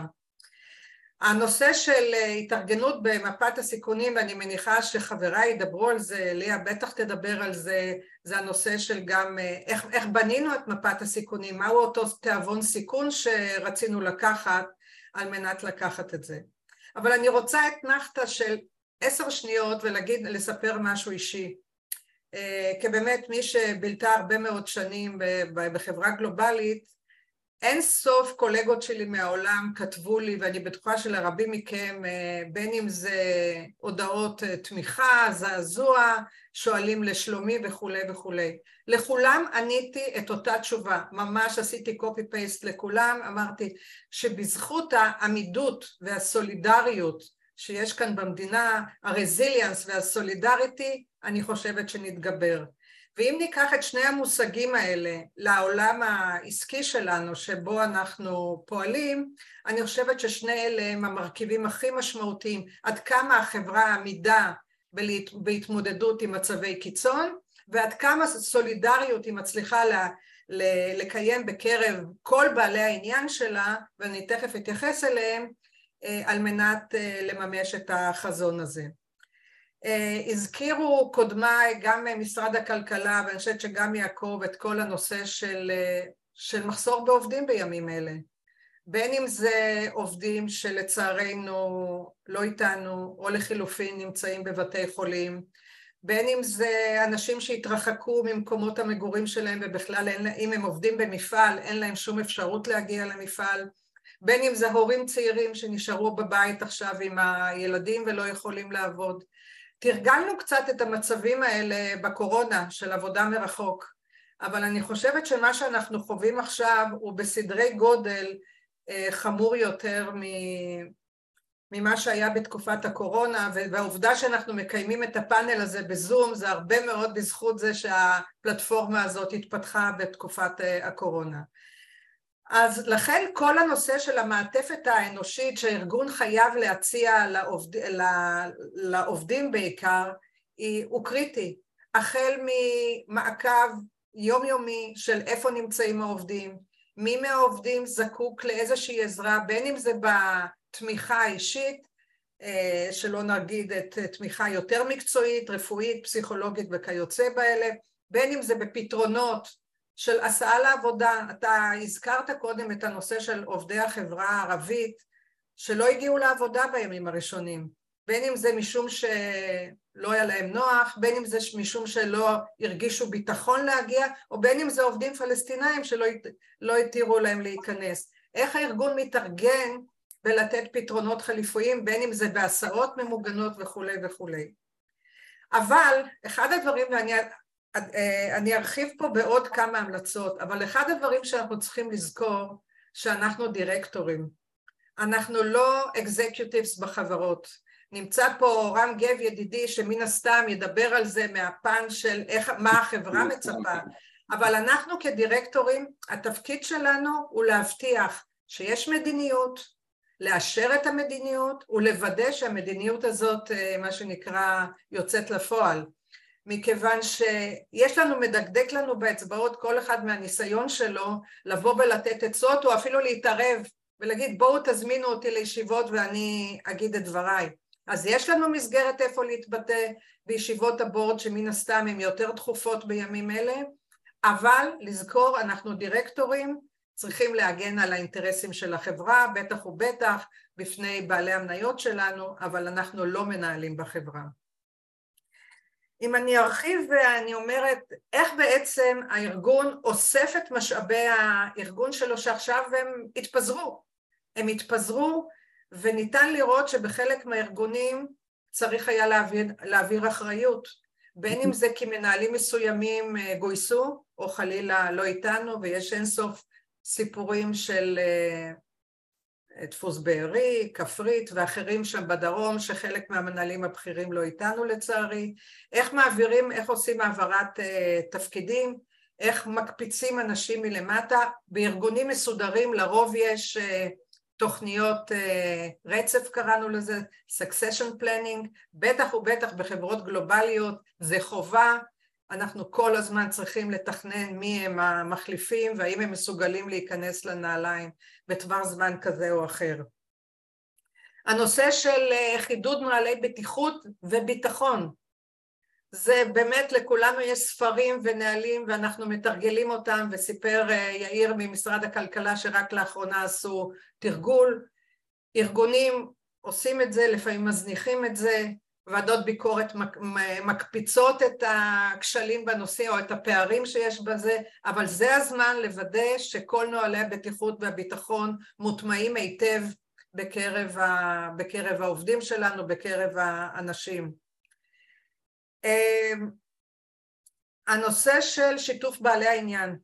הנושא של התארגנות במפת הסיכונים ואני מניחה שחבריי ידברו על זה, ליה בטח תדבר על זה, זה הנושא של גם איך, איך בנינו את מפת הסיכונים, מהו אותו תיאבון סיכון שרצינו לקחת על מנת לקחת את זה. אבל אני רוצה אתנחתא של עשר שניות ולהגיד, לספר משהו אישי. כי באמת מי שבילתה הרבה מאוד שנים בחברה גלובלית אין סוף קולגות שלי מהעולם כתבו לי, ואני בטוחה שלרבים מכם, אה, בין אם זה הודעות אה, תמיכה, זעזוע, שואלים לשלומי וכולי וכולי. לכולם עניתי את אותה תשובה, ממש עשיתי קופי פייסט לכולם, אמרתי שבזכות העמידות והסולידריות שיש כאן במדינה, הרזיליאנס והסולידריטי, אני חושבת שנתגבר. ואם ניקח את שני המושגים האלה לעולם העסקי שלנו שבו אנחנו פועלים, אני חושבת ששני אלה הם המרכיבים הכי משמעותיים עד כמה החברה עמידה בהתמודדות עם מצבי קיצון ועד כמה סולידריות היא מצליחה לה, לקיים בקרב כל בעלי העניין שלה, ואני תכף אתייחס אליהם, אה, על מנת אה, לממש את החזון הזה. אה, הזכירו קודמיי גם משרד הכלכלה ואני חושבת שגם יעקב את כל הנושא של, של מחסור בעובדים בימים אלה. בין אם זה עובדים שלצערנו לא איתנו או לחילופין נמצאים בבתי חולים בין אם זה אנשים שהתרחקו ממקומות המגורים שלהם ובכלל אין, אם הם עובדים במפעל אין להם שום אפשרות להגיע למפעל בין אם זה הורים צעירים שנשארו בבית עכשיו עם הילדים ולא יכולים לעבוד תרגלנו קצת את המצבים האלה בקורונה של עבודה מרחוק, אבל אני חושבת שמה שאנחנו חווים עכשיו הוא בסדרי גודל אה, חמור יותר ממה שהיה בתקופת הקורונה, והעובדה שאנחנו מקיימים את הפאנל הזה בזום זה הרבה מאוד בזכות זה שהפלטפורמה הזאת התפתחה בתקופת אה, הקורונה. אז לכן כל הנושא של המעטפת האנושית שהארגון חייב להציע לעובד, לעובדים בעיקר הוא קריטי, החל ממעקב יומיומי של איפה נמצאים העובדים, מי מהעובדים זקוק לאיזושהי עזרה, בין אם זה בתמיכה האישית, אה, שלא נגיד את תמיכה יותר מקצועית, רפואית, פסיכולוגית וכיוצא באלה, בין אם זה בפתרונות של הסעה לעבודה, אתה הזכרת קודם את הנושא של עובדי החברה הערבית שלא הגיעו לעבודה בימים הראשונים, בין אם זה משום שלא היה להם נוח, בין אם זה משום שלא הרגישו ביטחון להגיע, או בין אם זה עובדים פלסטינאים שלא לא התירו להם להיכנס. איך הארגון מתארגן ולתת פתרונות חליפויים, בין אם זה בהסעות ממוגנות וכולי וכולי. אבל אחד הדברים, ואני אני ארחיב פה בעוד כמה המלצות, אבל אחד הדברים שאנחנו צריכים לזכור, שאנחנו דירקטורים. אנחנו לא אקזקיוטיבס בחברות. נמצא פה רם גב ידידי שמן הסתם ידבר על זה מהפן של איך, מה החברה מצפה, אבל אנחנו כדירקטורים, התפקיד שלנו הוא להבטיח שיש מדיניות, לאשר את המדיניות ולוודא שהמדיניות הזאת, אה, מה שנקרא, יוצאת לפועל. מכיוון שיש לנו, מדקדק לנו באצבעות כל אחד מהניסיון שלו לבוא ולתת עצות או אפילו להתערב ולהגיד בואו תזמינו אותי לישיבות ואני אגיד את דבריי. אז יש לנו מסגרת איפה להתבטא בישיבות הבורד שמן הסתם הן יותר דחופות בימים אלה, אבל לזכור אנחנו דירקטורים צריכים להגן על האינטרסים של החברה, בטח ובטח בפני בעלי המניות שלנו, אבל אנחנו לא מנהלים בחברה. אם אני ארחיב ואני אומרת איך בעצם הארגון אוסף את משאבי הארגון שלו שעכשיו הם התפזרו, הם התפזרו וניתן לראות שבחלק מהארגונים צריך היה להעביר, להעביר אחריות, בין אם זה כי מנהלים מסוימים אה, גויסו או חלילה לא איתנו ויש אינסוף סיפורים של אה, דפוס בארי, כפרית ואחרים שם בדרום שחלק מהמנהלים הבכירים לא איתנו לצערי, איך מעבירים, איך עושים העברת uh, תפקידים, איך מקפיצים אנשים מלמטה, בארגונים מסודרים לרוב יש uh, תוכניות uh, רצף קראנו לזה, succession planning, בטח ובטח בחברות גלובליות זה חובה, אנחנו כל הזמן צריכים לתכנן מי הם המחליפים והאם הם מסוגלים להיכנס לנעליים בטווח זמן כזה או אחר. הנושא של אה, חידוד נוהלי בטיחות וביטחון. זה באמת לכולנו יש ספרים ונהלים ואנחנו מתרגלים אותם וסיפר אה, יאיר ממשרד הכלכלה שרק לאחרונה עשו תרגול. ארגונים עושים את זה, לפעמים מזניחים את זה, ועדות ביקורת מקפיצות את הכשלים בנושא או את הפערים שיש בזה, אבל זה הזמן לוודא שכל נוהלי הבטיחות והביטחון מוטמעים היטב בקרב, ה, בקרב העובדים שלנו, בקרב האנשים. אמ, הנושא של שיתוף בעלי העניין.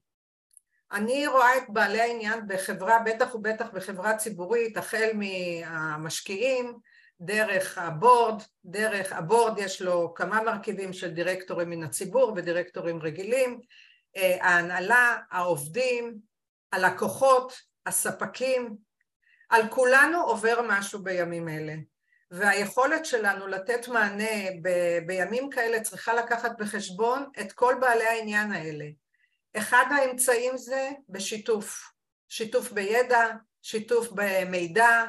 אני רואה את בעלי העניין בחברה, בטח ובטח בחברה ציבורית, החל מהמשקיעים, דרך הבורד, דרך הבורד יש לו כמה מרכיבים של דירקטורים מן הציבור ודירקטורים רגילים, אה, ההנהלה, העובדים, הלקוחות, הספקים, על כולנו עובר משהו בימים אלה והיכולת שלנו לתת מענה ב- בימים כאלה צריכה לקחת בחשבון את כל בעלי העניין האלה. אחד האמצעים זה בשיתוף, שיתוף בידע, שיתוף במידע,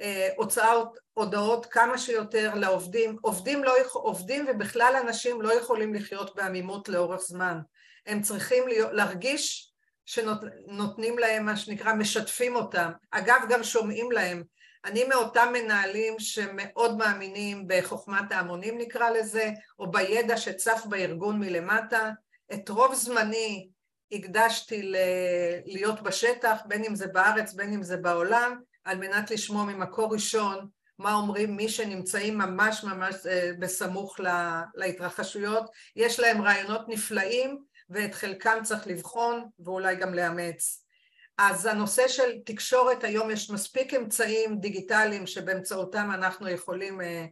אה, הוצאות הודעות כמה שיותר לעובדים, עובדים, לא, עובדים ובכלל אנשים לא יכולים לחיות בעמימות לאורך זמן, הם צריכים להיות, להרגיש שנותנים להם מה שנקרא משתפים אותם, אגב גם שומעים להם, אני מאותם מנהלים שמאוד מאמינים בחוכמת ההמונים נקרא לזה, או בידע שצף בארגון מלמטה, את רוב זמני הקדשתי להיות בשטח, בין אם זה בארץ בין אם זה בעולם, על מנת לשמוע ממקור ראשון מה אומרים מי שנמצאים ממש ממש אה, בסמוך להתרחשויות, יש להם רעיונות נפלאים ואת חלקם צריך לבחון ואולי גם לאמץ. אז הנושא של תקשורת, היום יש מספיק אמצעים דיגיטליים שבאמצעותם אנחנו יכולים אה,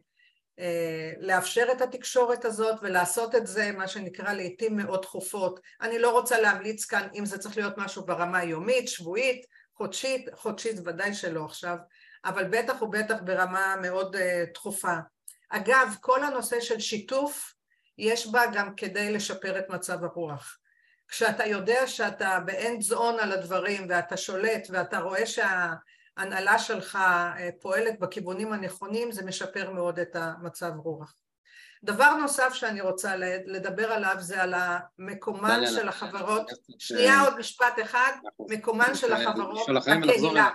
אה, לאפשר את התקשורת הזאת ולעשות את זה מה שנקרא לעיתים מאוד תכופות. אני לא רוצה להמליץ כאן אם זה צריך להיות משהו ברמה יומית, שבועית, חודשית, חודשית ודאי שלא עכשיו, אבל בטח ובטח ברמה מאוד uh, תכופה. אגב, כל הנושא של שיתוף, יש בה גם כדי לשפר את מצב הרוח. כשאתה יודע שאתה באנד זון על הדברים ואתה שולט ואתה רואה שההנהלה שלך אה, פועלת בכיוונים הנכונים, זה משפר מאוד את המצב רוח. דבר נוסף שאני רוצה לדבר עליו זה על מקומן של החברות, שנייה עוד משפט אחד, מקומן של החברות בקהילה.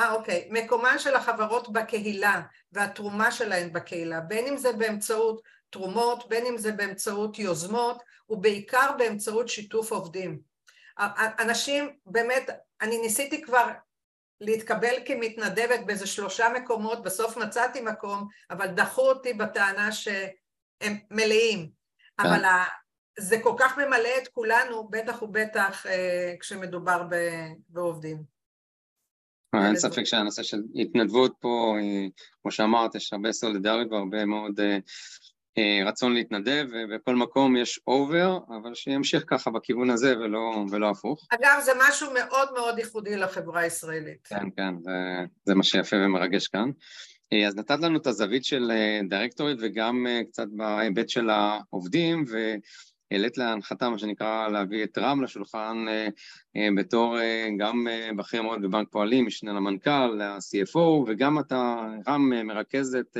אה אוקיי, מקומן של החברות בקהילה והתרומה שלהן בקהילה, בין אם זה באמצעות תרומות, בין אם זה באמצעות יוזמות ובעיקר באמצעות שיתוף עובדים. אנשים באמת, אני ניסיתי כבר להתקבל כמתנדבת באיזה שלושה מקומות, בסוף מצאתי מקום, אבל דחו אותי בטענה שהם מלאים. אבל ה... זה כל כך ממלא את כולנו, בטח ובטח אה, כשמדובר בעובדים. אין ספק שהנושא של התנדבות פה, כמו שאמרת, יש הרבה סולידריות והרבה מאוד אה, אה, רצון להתנדב, ובכל מקום יש אובר, אבל שימשיך ככה בכיוון הזה ולא, ולא הפוך. אגב, זה משהו מאוד מאוד ייחודי לחברה הישראלית. כן, כן, זה, זה מה שיפה ומרגש כאן. אה, אז נתת לנו את הזווית של אה, דירקטורית וגם קצת בהיבט של העובדים, ו... העלית להנחתה, מה שנקרא, להביא את רם לשולחן אה, אה, בתור אה, גם בכיר מאוד בבנק פועלים, משנה למנכ"ל, ל-CFO, וגם אתה, רם, מרכז את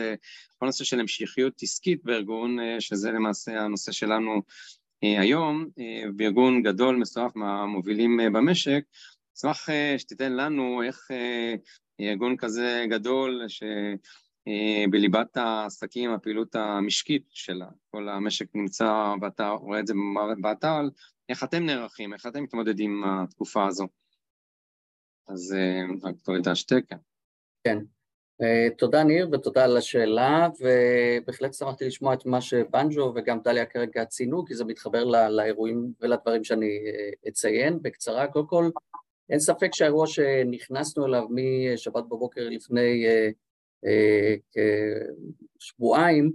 כל הנושא של המשכיות עסקית בארגון, שזה למעשה הנושא שלנו היום, בארגון גדול, מסועף מהמובילים במשק. אשמח שתיתן לנו איך ארגון כזה גדול, ש... אה, בליבת העסקים, הפעילות המשקית שלה, כל המשק נמצא, ואתה רואה את זה באתר, איך אתם נערכים, איך אתם מתמודדים עם התקופה הזו? אז אה, רק תוריד השתק. כן. אה, תודה ניר ותודה על השאלה, ובהחלט שמחתי לשמוע את מה שבנג'ו וגם דליה כרגע ציינו, כי זה מתחבר לא, לאירועים ולדברים שאני אציין בקצרה. קודם כל, אין ספק שהאירוע שנכנסנו אליו משבת בבוקר לפני אה, כשבועיים,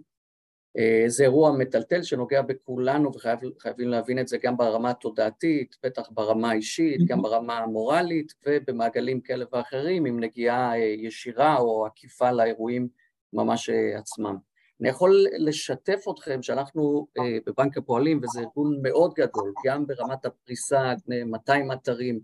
אה, זה אירוע מטלטל שנוגע בכולנו וחייבים להבין את זה גם ברמה התודעתית, בטח ברמה האישית, גם ברמה המורלית ובמעגלים כאלה ואחרים עם נגיעה אה, ישירה או עקיפה לאירועים ממש עצמם. אני יכול לשתף אתכם שאנחנו בבנק הפועלים, וזה ארגון מאוד גדול, גם ברמת הפריסה, 200 אתרים,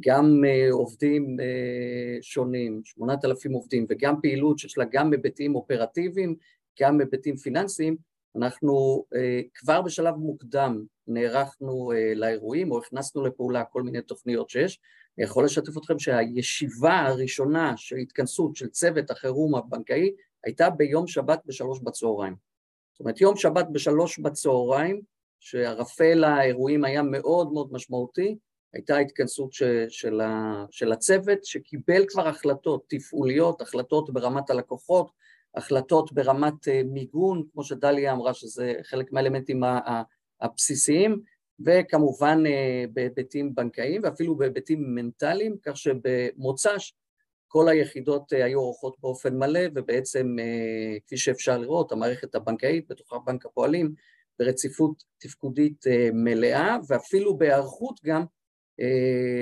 גם uh, עובדים uh, שונים, 8,000 עובדים, וגם פעילות שיש לה גם היבטים אופרטיביים, גם היבטים פיננסיים, אנחנו uh, כבר בשלב מוקדם נערכנו uh, לאירועים או הכנסנו לפעולה כל מיני תוכניות שיש. אני יכול לשתף אתכם שהישיבה הראשונה של התכנסות של צוות החירום הבנקאי הייתה ביום שבת בשלוש בצהריים. זאת אומרת, יום שבת בשלוש בצהריים, שערפל האירועים היה מאוד מאוד משמעותי, הייתה התכנסות ש, של, ה, של הצוות שקיבל כבר החלטות תפעוליות, החלטות ברמת הלקוחות, החלטות ברמת אה, מיגון, כמו שדליה אמרה שזה חלק מהאלמנטים הבסיסיים, וכמובן אה, בהיבטים בנקאיים ואפילו בהיבטים מנטליים, כך שבמוצ"ש כל היחידות אה, היו עורכות באופן מלא, ובעצם, כפי שאפשר לראות, המערכת הבנקאית, בתוכה בנק הפועלים, ברציפות תפקודית מלאה, ואפילו בהיערכות גם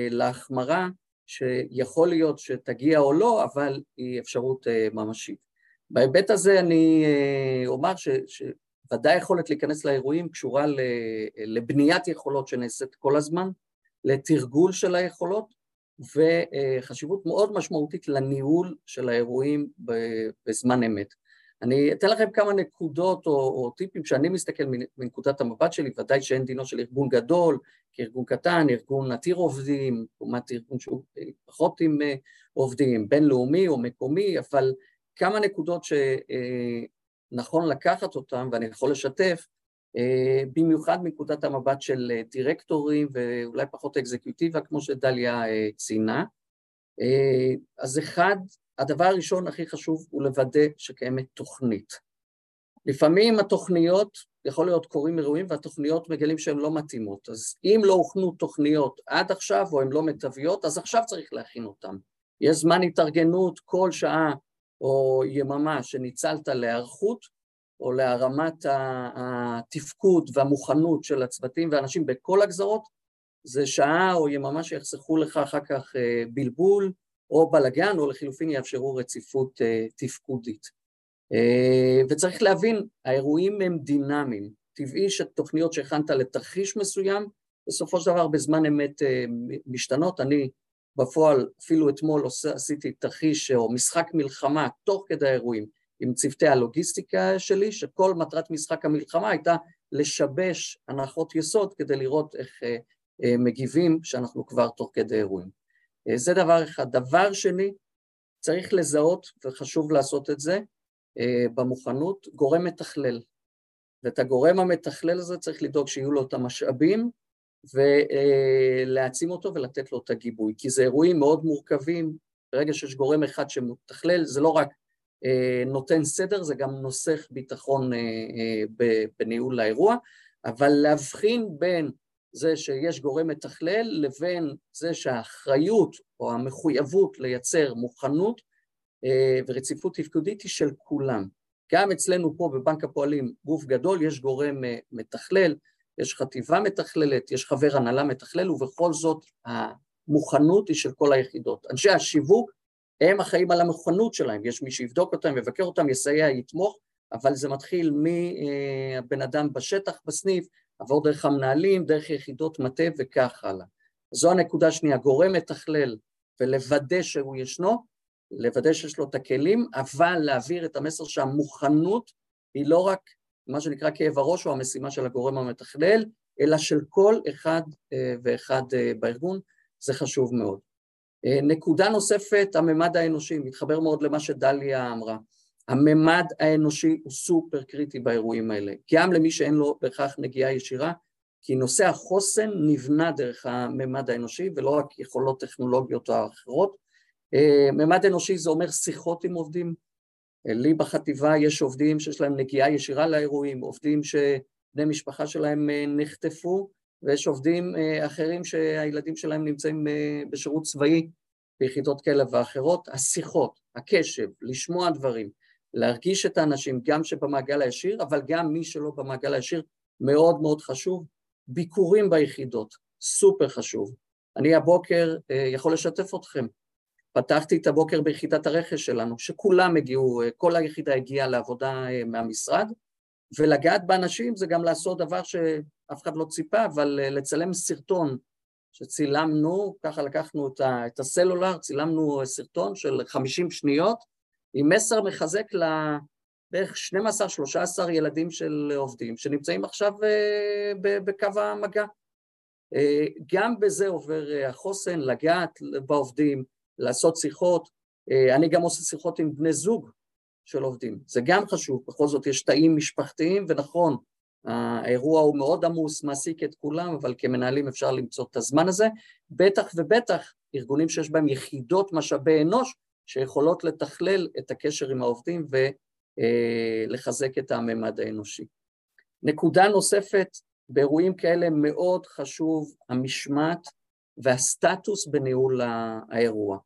להחמרה שיכול להיות שתגיע או לא, אבל היא אפשרות ממשית. בהיבט הזה אני אה, אומר ש, שוודאי יכולת להיכנס לאירועים קשורה לבניית יכולות שנעשית כל הזמן, לתרגול של היכולות וחשיבות מאוד משמעותית לניהול של האירועים בזמן אמת. אני אתן לכם כמה נקודות או, או טיפים שאני מסתכל מנקודת המבט שלי, ודאי שאין דינו של ארגון גדול כארגון קטן, ארגון עתיר עובדים, לעומת ארגון שהוא פחות עם אה, עובדים, בינלאומי או מקומי, אבל כמה נקודות שנכון לקחת אותן ואני יכול לשתף, אה, במיוחד מנקודת המבט של אה, דירקטורים ואולי פחות אקזקיוטיבה, כמו שדליה אה, ציינה. אז אחד, הדבר הראשון הכי חשוב הוא לוודא שקיימת תוכנית. לפעמים התוכניות, יכול להיות קורים אירועים והתוכניות מגלים שהן לא מתאימות, אז אם לא הוכנו תוכניות עד עכשיו או הן לא מיטביות, אז עכשיו צריך להכין אותן. יש זמן התארגנות כל שעה או יממה שניצלת להיערכות או להרמת התפקוד והמוכנות של הצוותים ואנשים בכל הגזרות, זה שעה או יממה שיחסכו לך אחר כך אה, בלבול או בלגן, או לחילופין יאפשרו רציפות אה, תפקודית. אה, וצריך להבין, האירועים הם דינמיים. טבעי שתוכניות שהכנת לתרחיש מסוים, בסופו של דבר בזמן אמת משתנות. אני בפועל, אפילו אתמול עשיתי תרחיש או משחק מלחמה תוך כדי האירועים עם צוותי הלוגיסטיקה שלי, שכל מטרת משחק המלחמה הייתה לשבש הנחות יסוד כדי לראות איך אה, אה, מגיבים שאנחנו כבר תוך כדי אירועים. אה, זה דבר אחד. דבר שני, צריך לזהות, וחשוב לעשות את זה, במוכנות, גורם מתכלל. ואת הגורם המתכלל הזה צריך לדאוג שיהיו לו את המשאבים ולהעצים אותו ולתת לו את הגיבוי, כי זה אירועים מאוד מורכבים, ברגע שיש גורם אחד שמתכלל, זה לא רק אה, נותן סדר, זה גם נוסך ביטחון אה, אה, בניהול האירוע, אבל להבחין בין זה שיש גורם מתכלל לבין זה שהאחריות או המחויבות לייצר מוכנות ורציפות תפקודית היא של כולם. גם אצלנו פה בבנק הפועלים, גוף גדול, יש גורם מתכלל, יש חטיבה מתכללת, יש חבר הנהלה מתכלל, ובכל זאת המוכנות היא של כל היחידות. אנשי השיווק הם אחראים על המוכנות שלהם, יש מי שיבדוק אותם, יבקר אותם, יסייע, יתמוך, אבל זה מתחיל מבן אדם בשטח, בסניף, עבור דרך המנהלים, דרך יחידות מטה וכך הלאה. זו הנקודה השנייה, גורם מתכלל ולוודא שהוא ישנו, לוודא שיש לו את הכלים, אבל להעביר את המסר שהמוכנות היא לא רק מה שנקרא כאב הראש או המשימה של הגורם המתכלל, אלא של כל אחד אה, ואחד אה, בארגון, זה חשוב מאוד. אה, נקודה נוספת, הממד האנושי, מתחבר מאוד למה שדליה אמרה. הממד האנושי הוא סופר קריטי באירועים האלה, גם למי שאין לו בהכרח נגיעה ישירה, כי נושא החוסן נבנה דרך הממד האנושי ולא רק יכולות טכנולוגיות או אחרות. ממד אנושי זה אומר שיחות עם עובדים, לי בחטיבה יש עובדים שיש להם נגיעה ישירה לאירועים, עובדים שבני משפחה שלהם אה, נחטפו, ויש עובדים אה, אחרים שהילדים שלהם נמצאים אה, בשירות צבאי ביחידות כאלה ואחרות. השיחות, הקשב, לשמוע דברים, להרגיש את האנשים, גם שבמעגל הישיר, אבל גם מי שלא במעגל הישיר, מאוד מאוד חשוב. ביקורים ביחידות, סופר חשוב. אני הבוקר יכול לשתף אתכם, פתחתי את הבוקר ביחידת הרכש שלנו, שכולם הגיעו, כל היחידה הגיעה לעבודה אה, מהמשרד, ולגעת באנשים זה גם לעשות דבר שאף אחד לא ציפה, אבל אה, לצלם סרטון שצילמנו, ככה לקחנו את הסלולר, צילמנו סרטון של 50 שניות, עם מסר מחזק לבערך 12-13 ילדים של עובדים שנמצאים עכשיו אה, בקו המגע. גם בזה עובר החוסן, לגעת בעובדים, לעשות שיחות, אה, אני גם עושה שיחות עם בני זוג של עובדים. זה גם חשוב, בכל זאת יש תאים משפחתיים, ונכון, האירוע הוא מאוד עמוס, מעסיק את כולם, אבל כמנהלים אפשר למצוא את הזמן הזה, בטח ובטח ארגונים שיש בהם יחידות משאבי אנוש שיכולות לתכלל את הקשר עם העובדים ולחזק את הממד האנושי. נקודה נוספת, באירועים כאלה מאוד חשוב המשמעת והסטטוס בניהול האירוע.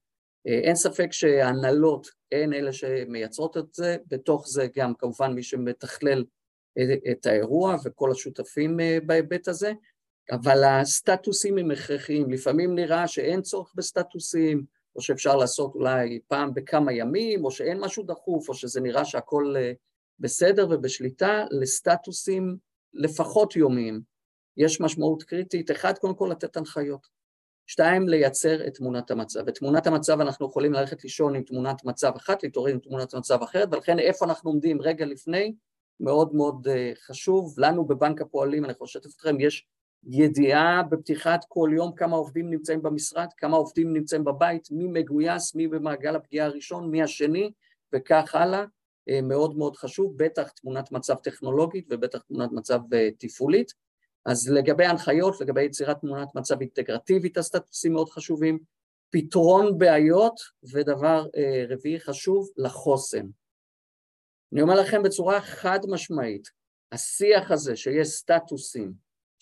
אין ספק שהנהלות הן אלה שמייצרות את זה, בתוך זה גם כמובן מי שמתכלל את האירוע וכל השותפים אה, בהיבט הזה, אבל הסטטוסים הם הכרחיים, לפעמים נראה שאין צורך בסטטוסים, או שאפשר לעשות אולי פעם בכמה ימים, או שאין משהו דחוף, או שזה נראה שהכל אה, בסדר ובשליטה, לסטטוסים לפחות יומיים. יש משמעות קריטית, אחד, קודם כל לתת הנחיות. שתיים, לייצר את תמונת המצב. את תמונת המצב אנחנו יכולים ללכת לישון עם תמונת מצב אחת, להתעורר עם תמונת מצב אחרת, ולכן איפה אנחנו עומדים רגע לפני, מאוד מאוד אה, חשוב. לנו בבנק הפועלים, אני יכול לשתף אתכם, יש ידיעה בפתיחת כל יום כמה עובדים נמצאים במשרד, כמה עובדים נמצאים בבית, מי מגויס, מי במעגל הפגיעה הראשון, מי השני, וכך הלאה. אה, מאוד מאוד חשוב, בטח תמונת מצב טכנולוגית ובטח תמונת מצב אה, תפעולית. אז לגבי הנחיות, לגבי יצירת תמונת מצב אינטגרטיבית, הסטטוסים מאוד חשובים, פתרון בעיות, ודבר אה, רביעי חשוב, לחוסן. אני אומר לכם בצורה חד משמעית, השיח הזה שיש סטטוסים,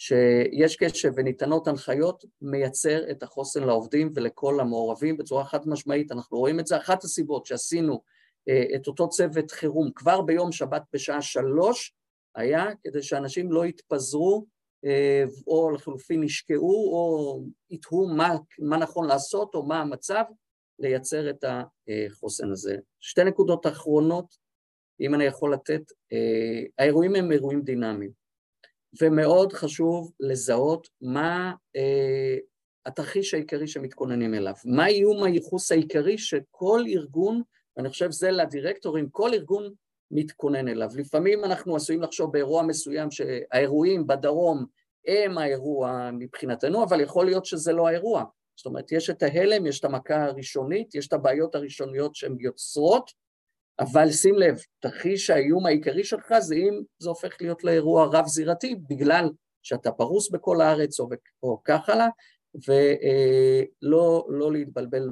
שיש קשב וניתנות הנחיות, מייצר את החוסן לעובדים ולכל המעורבים בצורה חד משמעית, אנחנו רואים את זה, אחת הסיבות שעשינו אה, את אותו צוות חירום כבר ביום שבת בשעה שלוש, היה כדי שאנשים לא יתפזרו אה, או לחלופין ישקעו או יתהו מה, מה נכון לעשות או מה המצב, לייצר את החוסן הזה. שתי נקודות אחרונות, אם אני יכול לתת, אה, האירועים הם אירועים דינמיים, ומאוד חשוב לזהות מה אה, התרחיש העיקרי שמתכוננים אליו, מה איום הייחוס העיקרי שכל ארגון, ואני חושב זה לדירקטורים, כל ארגון מתכונן אליו. לפעמים אנחנו עשויים לחשוב באירוע מסוים שהאירועים בדרום הם האירוע מבחינתנו, אבל יכול להיות שזה לא האירוע. זאת אומרת, יש את ההלם, יש את המכה הראשונית, יש את הבעיות הראשוניות שהן יוצרות, אבל שים לב, תרחיש האיום העיקרי שלך זה אם זה הופך להיות לאירוע רב-זירתי, בגלל שאתה פרוס בכל הארץ או, או כך הלאה, ולא לא להתבלבל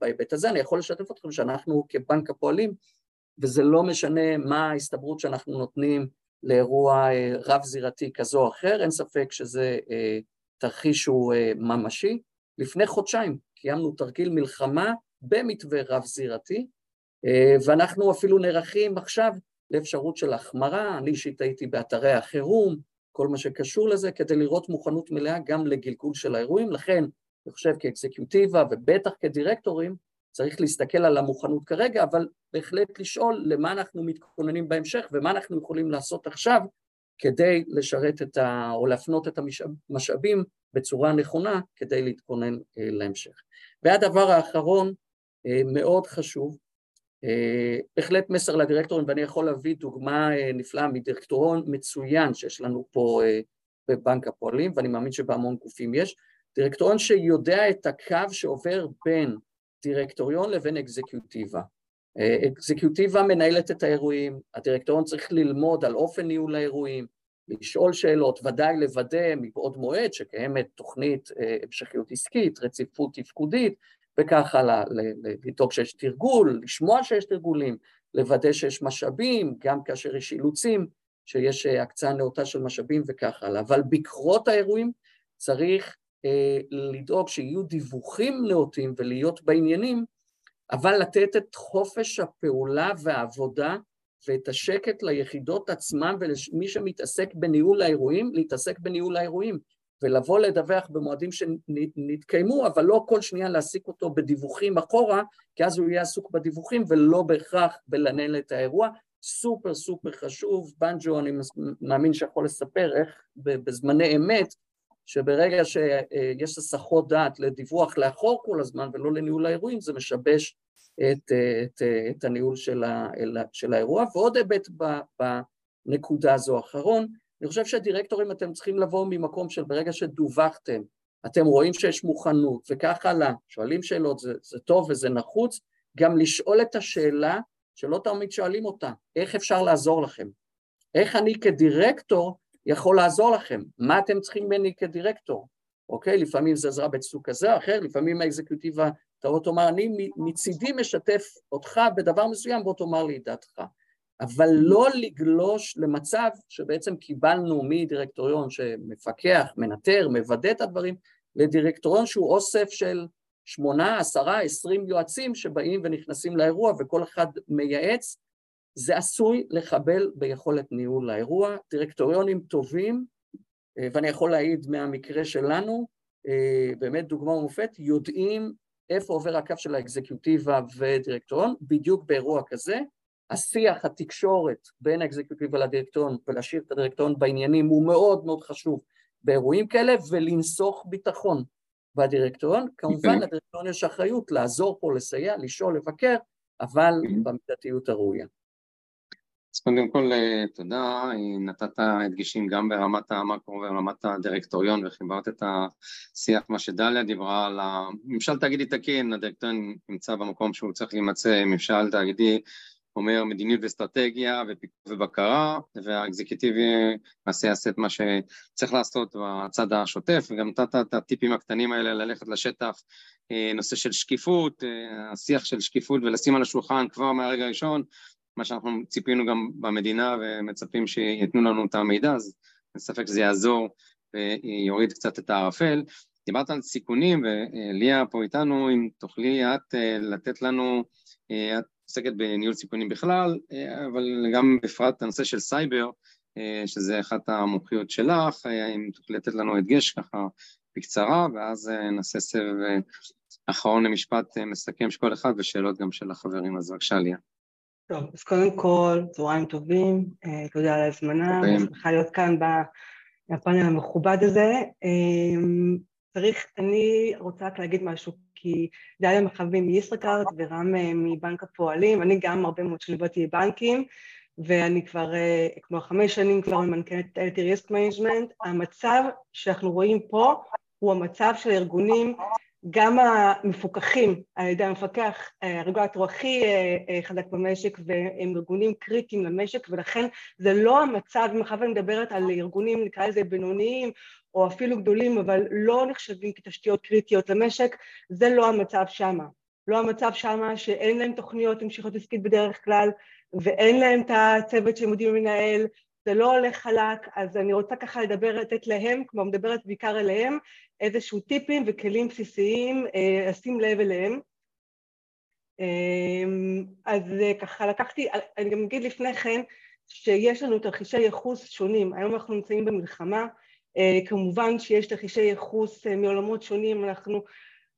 בהיבט הזה. אני יכול לשתף אתכם שאנחנו כבנק הפועלים, וזה לא משנה מה ההסתברות שאנחנו נותנים לאירוע אה, רב-זירתי כזו או אחר, אין ספק שזה אה, תרחיש שהוא אה, ממשי. לפני חודשיים קיימנו תרגיל מלחמה במתווה רב-זירתי, ואנחנו אפילו נערכים עכשיו לאפשרות של החמרה, אני אישית הייתי באתרי החירום, כל מה שקשור לזה, כדי לראות מוכנות מלאה גם לגלגול של האירועים, לכן אני חושב כאקזקיוטיבה ובטח כדירקטורים, צריך להסתכל על המוכנות כרגע, אבל בהחלט לשאול למה אנחנו מתכוננים בהמשך ומה אנחנו יכולים לעשות עכשיו כדי לשרת את ה... או להפנות את המשאבים בצורה נכונה כדי להתכונן אה, להמשך. והדבר האחרון, אה, מאוד חשוב, אה, בהחלט מסר לדירקטורים, ואני יכול להביא דוגמה נפלאה מדירקטורון מצוין שיש לנו פה בבנק הפועלים, ואני מאמין שבהמון גופים יש, דירקטוריון שיודע את הקו שעובר בין דירקטוריון לבין אקזקיוטיבה. אה, אקזקיוטיבה מנהלת את האירועים, הדירקטוריון צריך ללמוד על אופן ניהול האירועים, לשאול שאלות, ודאי לוודא מבעוד מועד שקיימת תוכנית אה, המשכיות עסקית, רציפות תפקודית וכך הלאה, לדאוג שיש תרגול, לשמוע שיש תרגולים, לוודא שיש משאבים, גם כאשר יש אילוצים, שיש אה, הקצאה נאותה של משאבים וכך הלאה. אבל בקרות האירועים צריך אה, לדאוג שיהיו דיווחים נאותים ולהיות בעניינים, אבל לתת את חופש הפעולה והעבודה ואת השקט ליחידות עצמן ולמי שמתעסק בניהול האירועים, להתעסק בניהול האירועים ולבוא לדווח במועדים שנתקיימו, אבל לא כל שנייה להעסיק אותו בדיווחים אחורה, כי אז הוא יהיה עסוק בדיווחים ולא בהכרח בלנהל את האירוע. סופר סופר חשוב, בנג'ו אני מאמין שיכול לספר איך בזמני אמת שברגע שיש הסחות דעת לדיווח לאחור כל הזמן ולא לניהול האירועים, זה משבש את, את, את הניהול של, ה, של האירוע. ועוד היבט בנקודה הזו האחרון, אני חושב שהדירקטורים אתם צריכים לבוא ממקום של ברגע שדווחתם, אתם רואים שיש מוכנות וכך הלאה, שואלים שאלות, זה, זה טוב וזה נחוץ, גם לשאול את השאלה שלא תמיד שואלים אותה, איך אפשר לעזור לכם? איך אני כדירקטור יכול לעזור לכם? מה אתם צריכים ממני כדירקטור? אוקיי? לפעמים זה עזרה בסוג כזה או אחר, לפעמים האקזקוטיבה תבוא תאמר, אני מצידי משתף אותך בדבר מסוים, בוא תאמר לי את דעתך. אבל לא לגלוש למצב שבעצם קיבלנו מדירקטוריון שמפקח, מנטר, מוודא את הדברים, לדירקטוריון שהוא אוסף של שמונה, עשרה, עשרים יועצים שבאים ונכנסים לאירוע וכל אחד מייעץ, זה עשוי לחבל ביכולת ניהול האירוע. דירקטוריונים טובים, אה, ואני יכול להעיד מהמקרה שלנו, אה, באמת דוגמה ומופת, יודעים איפה עובר הקו של האקזקיוטיבה ודירקטוריון, בדיוק באירוע כזה. השיח, התקשורת בין האקזקיוטיבה לדירקטוריון ולהשאיר את הדירקטוריון בעניינים הוא מאוד מאוד חשוב באירועים כאלה, ולנסוך ביטחון בדירקטוריון. כמובן לדירקטוריון יש אחריות לעזור פה, לסייע, לשאול, לבקר, אבל במידתיות הראויה. אז קודם כל אה, תודה, נתת הדגשים גם ברמת המקרו ורמת הדירקטוריון וחיברת את השיח, מה שדליה דיברה על הממשל תאגידי תקין, הדירקטוריון נמצא במקום שהוא צריך להימצא, ממשל תאגידי אומר מדיניות ואסטרטגיה ופיקוח ובקרה, והאקזקטיבי למעשה יעשה את מה שצריך לעשות בצד השוטף, וגם נתת את הטיפים הקטנים האלה ללכת לשטח, אה, נושא של שקיפות, אה, השיח של שקיפות ולשים על השולחן כבר מהרגע הראשון, מה שאנחנו ציפינו גם במדינה ומצפים שייתנו לנו את המידע, אז אין ספק שזה יעזור ויוריד קצת את הערפל. דיברת על סיכונים, וליה פה איתנו, אם תוכלי את אה, לתת לנו, את עוסקת בניהול סיכונים בכלל, אה, אבל גם בפרט הנושא של סייבר, אה, שזה אחת המומחיות שלך, אה, אם תוכלי לתת לנו הדגש ככה בקצרה, ואז נעשה סבב אחרון למשפט מסכם של כל אחד ושאלות גם של החברים, אז בבקשה ליה. טוב, אז קודם כל, צהריים טובים, תודה על ההזמנה, אני שמחה להיות כאן בפאנל המכובד הזה. צריך, אני רוצה רק להגיד משהו כי דליה מחבי מישראכרט ורם אה, מבנק הפועלים, אני גם הרבה מאוד שנים באתי בבנקים, ואני כבר, אה, כמו חמש שנים כבר ממנכ"לת LT Risk Management, המצב שאנחנו רואים פה הוא המצב של הארגונים, גם המפוקחים על ידי המפקח, אה, הרגולטור הכי חזק במשק, והם ארגונים קריטיים למשק, ולכן זה לא המצב, אם אחר אני מדברת על ארגונים, נקרא לזה בינוניים, או אפילו גדולים, אבל לא נחשבים כתשתיות קריטיות למשק, זה לא המצב שמה. לא המצב שמה שאין להם תוכניות המשכות עסקית בדרך כלל, ואין להם את הצוות שהם יודעים לנהל, זה לא הולך חלק, אז אני רוצה ככה לדבר, לתת להם, כמו מדברת בעיקר אליהם, איזשהו טיפים וכלים בסיסיים, אה, לשים לב אליהם. אה, אז אה, ככה לקחתי, אני גם אגיד לפני כן, שיש לנו תרחישי ייחוס שונים, היום אנחנו נמצאים במלחמה, אה, כמובן שיש תרחישי ייחוס אה, מעולמות שונים, אנחנו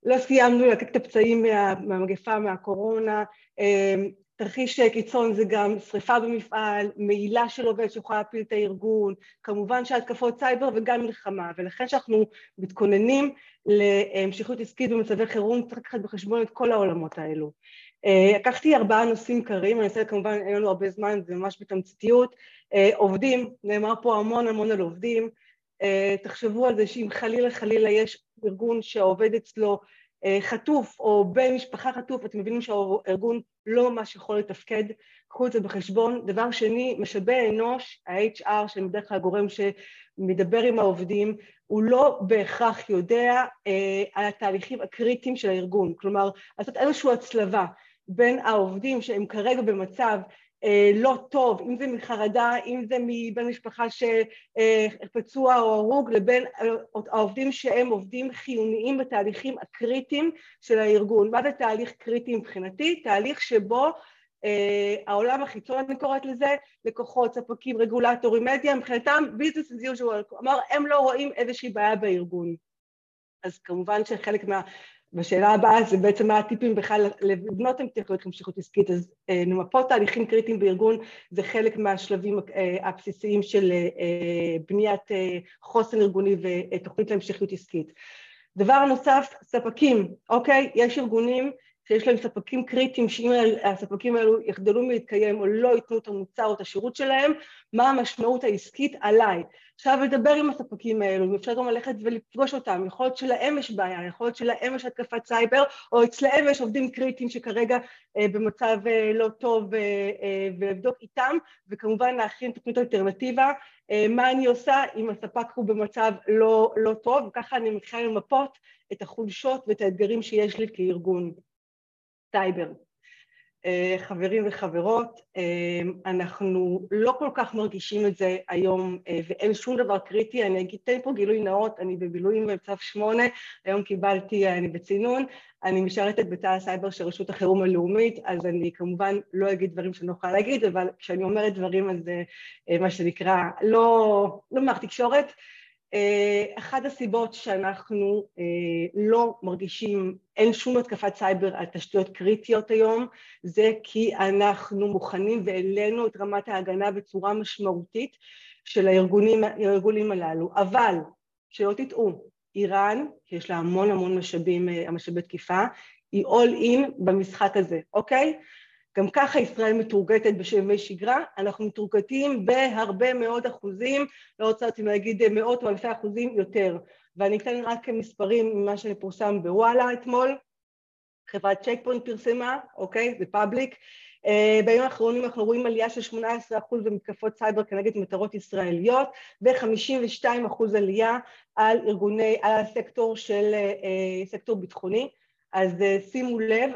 לא סיימנו לתת את הפצעים מה, מהמגפה, מהקורונה, אה, תרחיש קיצון זה גם שריפה במפעל, מעילה של עובד שיכולה להפיל את הארגון, כמובן שהתקפות סייבר וגם מלחמה, ולכן כשאנחנו מתכוננים להמשכות עסקית במצבי חירום צריך לקחת בחשבון את כל העולמות האלו. לקחתי ארבעה נושאים קרים, אני אעשה כמובן, אין לנו הרבה זמן, זה ממש בתמציתיות. עובדים, נאמר פה המון המון על עובדים, אה, תחשבו על זה שאם חלילה חלילה יש ארגון שהעובד אצלו אה, חטוף או בן משפחה חטוף, אתם מבינים שהארגון לא ממש יכול לתפקד, קחו את זה בחשבון. דבר שני, משאבי אנוש, ה-HR, שאני בדרך כלל הגורם שמדבר עם העובדים, הוא לא בהכרח יודע אה, על התהליכים הקריטיים של הארגון. כלומר, לעשות איזושהי הצלבה בין העובדים שהם כרגע במצב אה, לא טוב, אם זה מחרדה, אם זה מבן משפחה שפצוע או הרוג, לבין העובדים שהם עובדים חיוניים בתהליכים הקריטיים של הארגון. מה זה תהליך קריטי מבחינתי? תהליך שבו אה, העולם החיצון, אני קוראת לזה, לקוחות, ספקים, רגולטורים, מדיה, מבחינתם business as usual, כלומר הם לא רואים איזושהי בעיה בארגון. אז כמובן שחלק מה... והשאלה הבאה זה בעצם מה הטיפים בכלל לבנות טכנולוגיות המשכיות עסקית, אז למפות אה, תהליכים קריטיים בארגון זה חלק מהשלבים אה, הבסיסיים של אה, בניית חוסן ארגוני ותוכנית להמשכיות עסקית. דבר נוסף, ספקים, אוקיי? יש ארגונים שיש להם ספקים קריטיים, שאם הספקים האלו יחדלו מלהתקיים או לא ייתנו את המוצר או את השירות שלהם, מה המשמעות העסקית עליי. עכשיו לדבר עם הספקים האלו, אפשר גם ללכת ולפגוש אותם, יכול להיות שלהם יש בעיה, יכול להיות שלהם יש התקפת סייבר, או אצלהם יש עובדים קריטיים שכרגע אה, במצב אה, לא טוב אה, אה, ולבדוק איתם, וכמובן להכין תוכנית אלטרנטיבה, אה, מה אני עושה אם הספק הוא במצב לא, לא טוב, וככה אני מתחילה למפות את החולשות ואת האתגרים שיש לי כארגון. סייבר. אה, חברים וחברות, אה, אנחנו לא כל כך מרגישים את זה היום אה, ואין שום דבר קריטי, אני אגיד, תן פה גילוי נאות, אני במילואים בצו שמונה, היום קיבלתי, אני בצינון, אני משרתת בתא הסייבר של רשות החירום הלאומית, אז אני כמובן לא אגיד דברים שאני לא יכולה להגיד, אבל כשאני אומרת דברים אז מה שנקרא לא, לא מערכת תקשורת, אחת הסיבות שאנחנו אה, לא מרגישים, אין שום התקפת סייבר על תשתיות קריטיות היום, זה כי אנחנו מוכנים והעלינו את רמת ההגנה בצורה משמעותית של הארגונים, הארגונים הללו. אבל, שלא תטעו, איראן, יש לה המון המון משאבים, אה, משאבי תקיפה, היא all in במשחק הזה, אוקיי? גם ככה ישראל מתורגטת בימי שגרה, אנחנו מתורגטים בהרבה מאוד אחוזים, לא רוצה אותי להגיד מאות או אלפי אחוזים יותר. ואני אתן רק מספרים ממה שפורסם בוואלה אתמול, חברת צ'ק פוינט פרסמה, אוקיי? זה public. אה, בימים האחרונים אנחנו רואים עלייה של 18% במתקפות סייבר כנגד מטרות ישראליות ו-52% עלייה על ארגוני, על הסקטור של אה, סקטור ביטחוני. אז אה, שימו לב,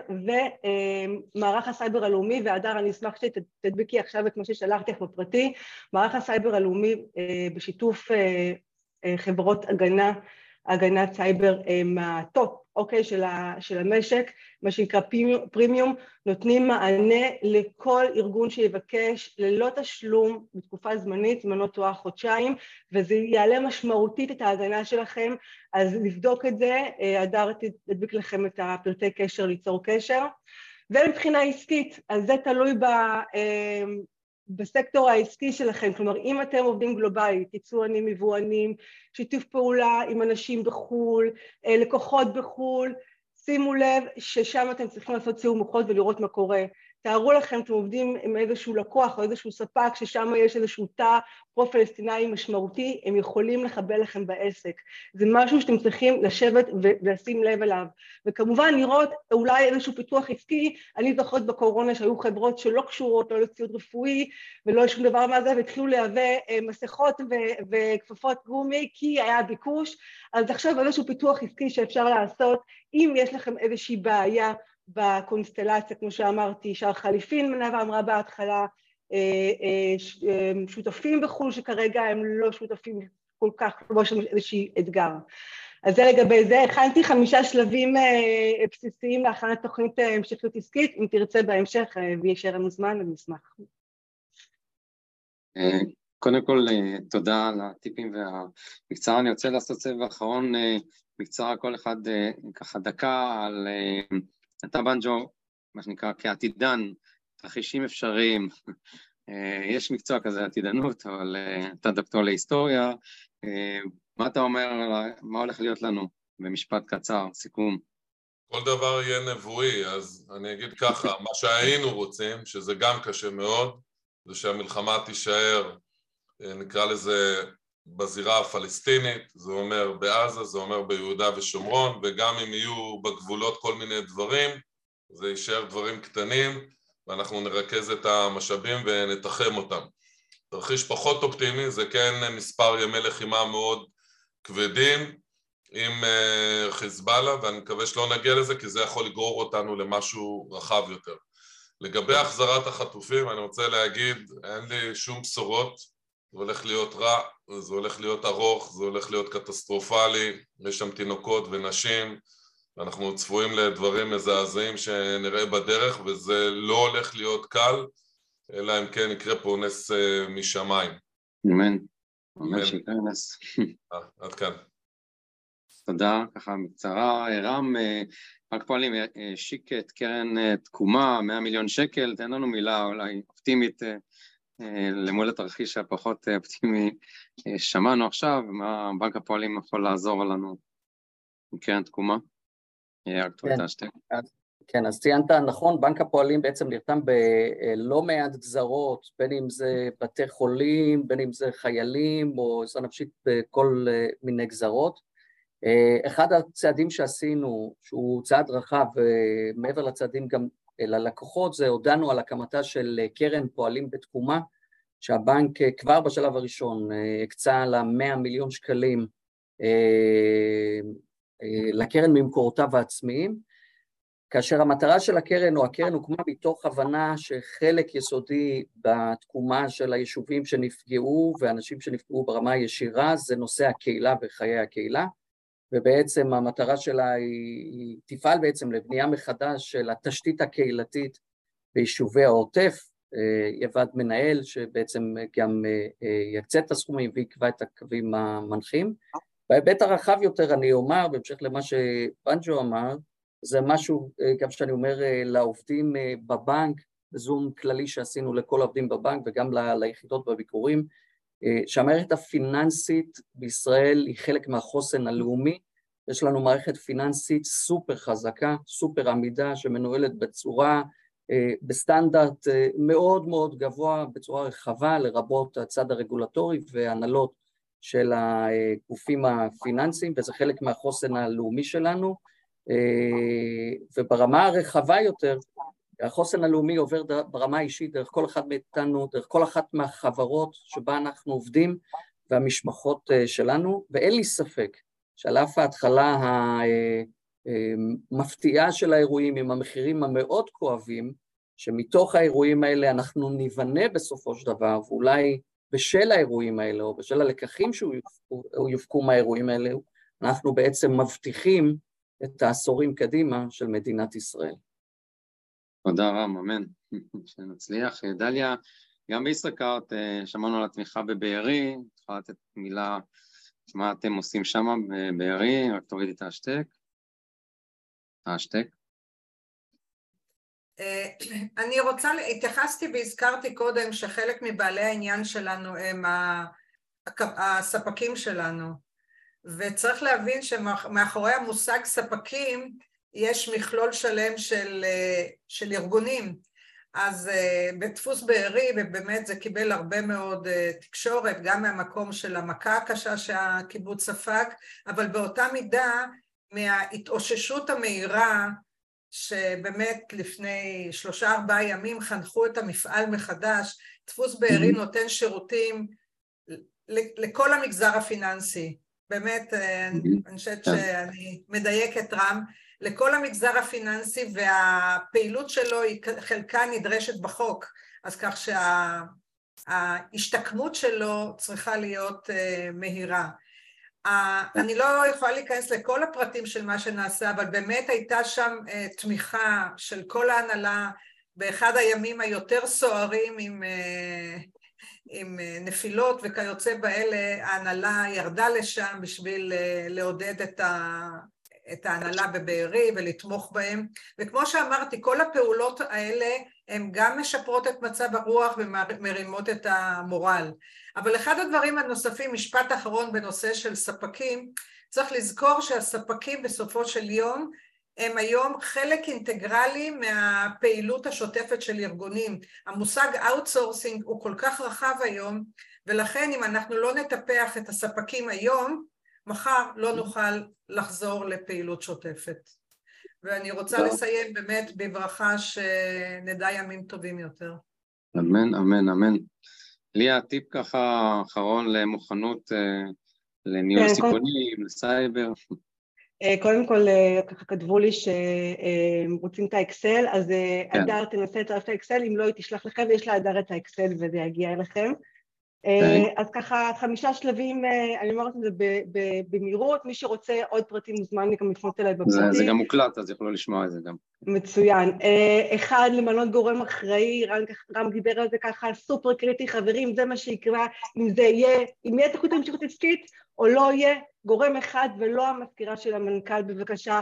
ומערך הסייבר הלאומי, והדר, אני אשמח שתדבקי עכשיו את מה ששלחתי לך בפרטי, מערך הסייבר הלאומי אה, בשיתוף אה, חברות הגנה, הגנת סייבר מה top אוקיי, של, ה, של המשק, מה שנקרא פרימיום, נותנים מענה לכל ארגון שיבקש ללא תשלום בתקופה זמנית, אם אני לא טועה חודשיים, וזה יעלה משמעותית את ההגנה שלכם, אז לבדוק את זה, אה, הדר תדביק לכם את הפרטי קשר, ליצור קשר. ומבחינה עסקית, אז זה תלוי ב... בסקטור העסקי שלכם, כלומר אם אתם עובדים גלובלית, יצואנים, מבואנים, שיתוף פעולה עם אנשים בחו"ל, אה, לקוחות בחו"ל, שימו לב ששם אתם צריכים לעשות סיור מוחות ולראות מה קורה. תארו לכם, אתם עובדים עם איזשהו לקוח או איזשהו ספק ששם יש איזשהו תא פרו-פלסטינאי משמעותי, הם יכולים לחבל לכם בעסק. זה משהו שאתם צריכים לשבת ולשים לב אליו. וכמובן לראות אולי איזשהו פיתוח עסקי, אני זוכרת בקורונה שהיו חברות שלא קשורות לא לציוד רפואי ולא לשום דבר מהזה, והתחילו לייבא אה, מסכות וכפפות גומי כי היה ביקוש, אז עכשיו איזשהו פיתוח עסקי שאפשר לעשות, אם יש לכם איזושהי בעיה בקונסטלציה, כמו שאמרתי, שער חליפין מנהבה אמרה בהתחלה, שותפים בחו"ל שכרגע הם לא שותפים כל כך, כמו שם איזשהי אתגר. אז זה לגבי זה. הכנתי חמישה שלבים בסיסיים להכנת תוכנית המשכיות עסקית, אם תרצה בהמשך ויישאר לנו זמן, אני אשמח. קודם כל, תודה על הטיפים והמקצרה. אני רוצה לעשות סבב אחרון בקצרה, כל אחד ככה דקה על אתה בנג'ו, מה שנקרא, כעתידן, תרחישים אפשריים. אה, יש מקצוע כזה, עתידנות, אבל אה, אתה דוקטור להיסטוריה. אה, מה אתה אומר, מה הולך להיות לנו במשפט קצר, סיכום? כל דבר יהיה נבואי, אז אני אגיד ככה, מה שהיינו רוצים, שזה גם קשה מאוד, זה שהמלחמה תישאר, נקרא לזה, בזירה הפלסטינית, זה אומר בעזה, זה אומר ביהודה ושומרון, וגם אם יהיו בגבולות כל מיני דברים, זה יישאר דברים קטנים, ואנחנו נרכז את המשאבים ונתחם אותם. תרחיש פחות אופטימי זה כן מספר ימי לחימה מאוד כבדים עם אה, חיזבאללה, ואני מקווה שלא נגיע לזה, כי זה יכול לגרור אותנו למשהו רחב יותר. לגבי החזרת החטופים, אני רוצה להגיד, אין לי שום בשורות, זה הולך להיות רע, זה הולך להיות ארוך, זה הולך להיות קטסטרופלי, יש שם תינוקות ונשים, ואנחנו צפויים לדברים מזעזעים שנראה בדרך, וזה לא הולך להיות קל, אלא אם כן יקרה פה נס uh, משמיים. אמן. אמן שיקרה נס. אה, עד כאן. תודה, ככה בקצרה. רם, רק פועלים, השיק את קרן תקומה, 100 מיליון שקל, תן לנו מילה אולי אופטימית אה, למול התרחיש הפחות אה, אופטימי אה, שמענו עכשיו, מה בנק הפועלים יכול לעזור לנו עם קרן תקומה? כן. כן, אז ציינת נכון, בנק הפועלים בעצם נרתם בלא מעט גזרות, בין אם זה בתי חולים, בין אם זה חיילים או עזרה נפשית בכל מיני גזרות. אחד הצעדים שעשינו, שהוא צעד רחב, מעבר לצעדים גם ללקוחות, זה הודענו על הקמתה של קרן פועלים בתקומה, שהבנק כבר בשלב הראשון הקצה לה 100 מיליון שקלים לקרן ממקורותיו העצמיים, כאשר המטרה של הקרן או הקרן הוקמה מתוך הבנה שחלק יסודי בתקומה של היישובים שנפגעו ואנשים שנפגעו ברמה הישירה זה נושא הקהילה וחיי הקהילה ובעצם המטרה שלה היא, היא תפעל בעצם לבנייה מחדש של התשתית הקהילתית ביישובי העוטף, יבד מנהל שבעצם גם יקצה את הסכומים ויקבע את הקווים המנחים. בהיבט הרחב יותר אני אומר, בהמשך למה שבנג'ו אמר, זה משהו גם שאני אומר לעובדים בבנק, בזום כללי שעשינו לכל העובדים בבנק וגם ליחידות בביקורים, שהמערכת הפיננסית בישראל היא חלק מהחוסן הלאומי, יש לנו מערכת פיננסית סופר חזקה, סופר עמידה, שמנוהלת בצורה, בסטנדרט מאוד מאוד גבוה, בצורה רחבה, לרבות הצד הרגולטורי והנהלות של הגופים הפיננסיים, וזה חלק מהחוסן הלאומי שלנו. וברמה הרחבה יותר, החוסן הלאומי עובר ברמה האישית דרך כל אחד מאיתנו, דרך כל אחת מהחברות שבה אנחנו עובדים והמשפחות שלנו, ואין לי ספק שעל אף ההתחלה המפתיעה של האירועים עם המחירים המאוד כואבים, שמתוך האירועים האלה אנחנו ניבנה בסופו של דבר, ואולי בשל האירועים האלה או בשל הלקחים שיופקו מהאירועים האלה, אנחנו בעצם מבטיחים את העשורים קדימה של מדינת ישראל. תודה רם, אמן, שנצליח. דליה, גם בישראכרט שמענו על התמיכה בבארי, את יכולה לתת מילה, מה אתם עושים שם בבארי, רק תורידי את ההשתק. ההשתק. אני רוצה, התייחסתי והזכרתי קודם שחלק מבעלי העניין שלנו הם הספקים שלנו, וצריך להבין שמאחורי המושג ספקים יש מכלול שלם של, של ארגונים. אז בדפוס בארי, ובאמת זה קיבל הרבה מאוד תקשורת, גם מהמקום של המכה הקשה שהקיבוץ ספג, אבל באותה מידה מההתאוששות המהירה שבאמת לפני שלושה ארבעה ימים חנכו את המפעל מחדש, דפוס בארי נותן שירותים לכל המגזר הפיננסי, באמת אני חושבת שאני מדייקת רם, לכל המגזר הפיננסי והפעילות שלו היא חלקה נדרשת בחוק, אז כך שההשתקמות שלו צריכה להיות מהירה. אני לא יכולה להיכנס לכל הפרטים של מה שנעשה, אבל באמת הייתה שם תמיכה של כל ההנהלה באחד הימים היותר סוערים עם, עם נפילות וכיוצא באלה, ההנהלה ירדה לשם בשביל לעודד את, ה, את ההנהלה בבארי ולתמוך בהם, וכמו שאמרתי, כל הפעולות האלה הן גם משפרות את מצב הרוח ומרימות את המורל. אבל אחד הדברים הנוספים, משפט אחרון בנושא של ספקים, צריך לזכור שהספקים בסופו של יום הם היום חלק אינטגרלי מהפעילות השוטפת של ארגונים. המושג outsourcing הוא כל כך רחב היום, ולכן אם אנחנו לא נטפח את הספקים היום, מחר לא נוכל לחזור לפעילות שוטפת. ואני רוצה טוב. לסיים באמת בברכה שנדע ימים טובים יותר. אמן, אמן, אמן. ליה, טיפ ככה אחרון למוכנות לניהול כן, סיכונים, כל... לסייבר. קודם כל, ככה כתבו לי שרוצים את האקסל, אז כן. אדר תנסה לצרף את האקסל, אם לא היא תשלח לכם, ויש לה אדר את האקסל וזה יגיע אליכם. Okay. אז ככה חמישה שלבים, אני אומרת את זה במהירות, מי שרוצה עוד פרטים מוזמן גם לפנות אליי בפרטים. זה, גם מוקלט, אז יוכלו לשמוע את זה גם. מצוין. אחד, למנות גורם אחראי, רם, דיבר על זה ככה, סופר קריטי, חברים, זה מה שיקרה, אם זה יהיה, אם יהיה תחרות המשכות עסקית או לא יהיה, גורם אחד ולא המזכירה של המנכ"ל, בבקשה.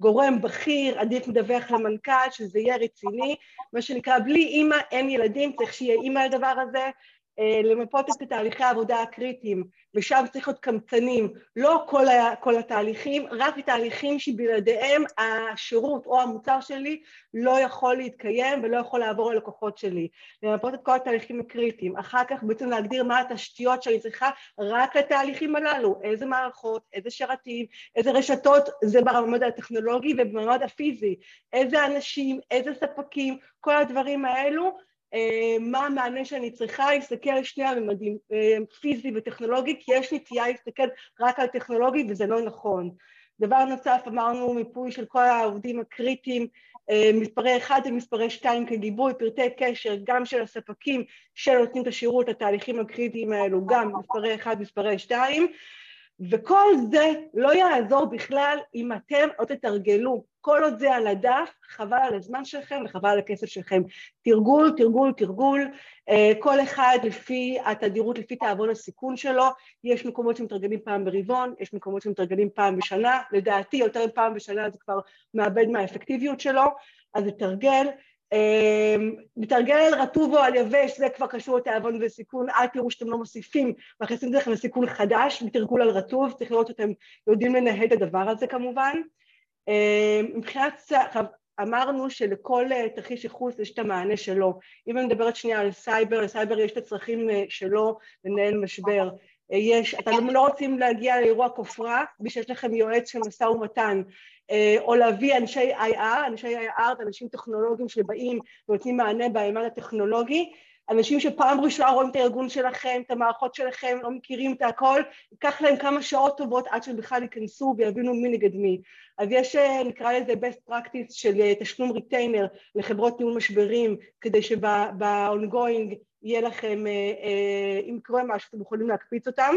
גורם בכיר, עדיף מדווח למנכ"ל, שזה יהיה רציני, מה שנקרא, בלי אימא אין ילדים, צריך שיהיה אימא לדבר הזה. אה, למפות את תהליכי העבודה הקריטיים, ושם צריך להיות קמצנים, לא כל, ה, כל התהליכים, רק תהליכים שבלעדיהם השירות או המוצר שלי לא יכול להתקיים ולא יכול לעבור ללקוחות שלי. למפות את כל התהליכים הקריטיים, אחר כך בעצם להגדיר מה התשתיות שאני צריכה רק לתהליכים הללו, איזה מערכות, איזה שרתים, איזה רשתות, זה ברמד הטכנולוגי ובמעמד הפיזי, איזה אנשים, איזה ספקים, כל הדברים האלו מה המענה שאני צריכה, להסתכל על שני הממדים, אה, פיזי וטכנולוגי, כי יש נטייה להסתכל רק על טכנולוגי וזה לא נכון. דבר נוסף, אמרנו מיפוי של כל העובדים הקריטיים, אה, מספרי 1 ומספרי 2 כגיבוי, פרטי קשר גם של הספקים שנותנים את השירות לתהליכים הקריטיים האלו, גם מספרי 1 ומספרי 2, וכל זה לא יעזור בכלל אם אתם עוד תתרגלו. כל עוד זה על הדף, חבל על הזמן שלכם וחבל על הכסף שלכם. תרגול, תרגול, תרגול, אה, כל אחד לפי התדירות, לפי תאבון הסיכון שלו. יש מקומות שמתרגלים פעם ברבעון, יש מקומות שמתרגלים פעם בשנה, לדעתי יותר פעם בשנה זה כבר מאבד מהאפקטיביות שלו, אז לתרגל. מתרגל על רטוב או על יבש, זה כבר קשור לתיאבון וסיכון, אל תראו שאתם לא מוסיפים, מכניסים את לסיכון חדש, מתרגול על רטוב, צריך לראות שאתם יודעים לנהל את הדבר הזה כמובן. מבחינת, אמרנו שלכל תרחיש ייחוס יש את המענה שלו. אם אני מדברת שנייה על סייבר, לסייבר יש את הצרכים שלו לנהל משבר. יש, אתם לא רוצים להגיע לאירוע כופרה בלי שיש לכם יועץ של משא ומתן. אה, או להביא אנשי IR, אנשי IR, אנשים טכנולוגיים שבאים ונותנים מענה בימן הטכנולוגי, אנשים שפעם ראשונה רואים את הארגון שלכם, את המערכות שלכם, לא מכירים את הכל, ייקח להם כמה שעות טובות עד שהם בכלל ייכנסו ויבינו מי נגד מי. אז יש, אה, נקרא לזה best practice של אה, תשלום ריטיינר לחברות ניהול משברים, כדי שב-ongoing יהיה לכם, אם קורה משהו, אתם יכולים להקפיץ אותם.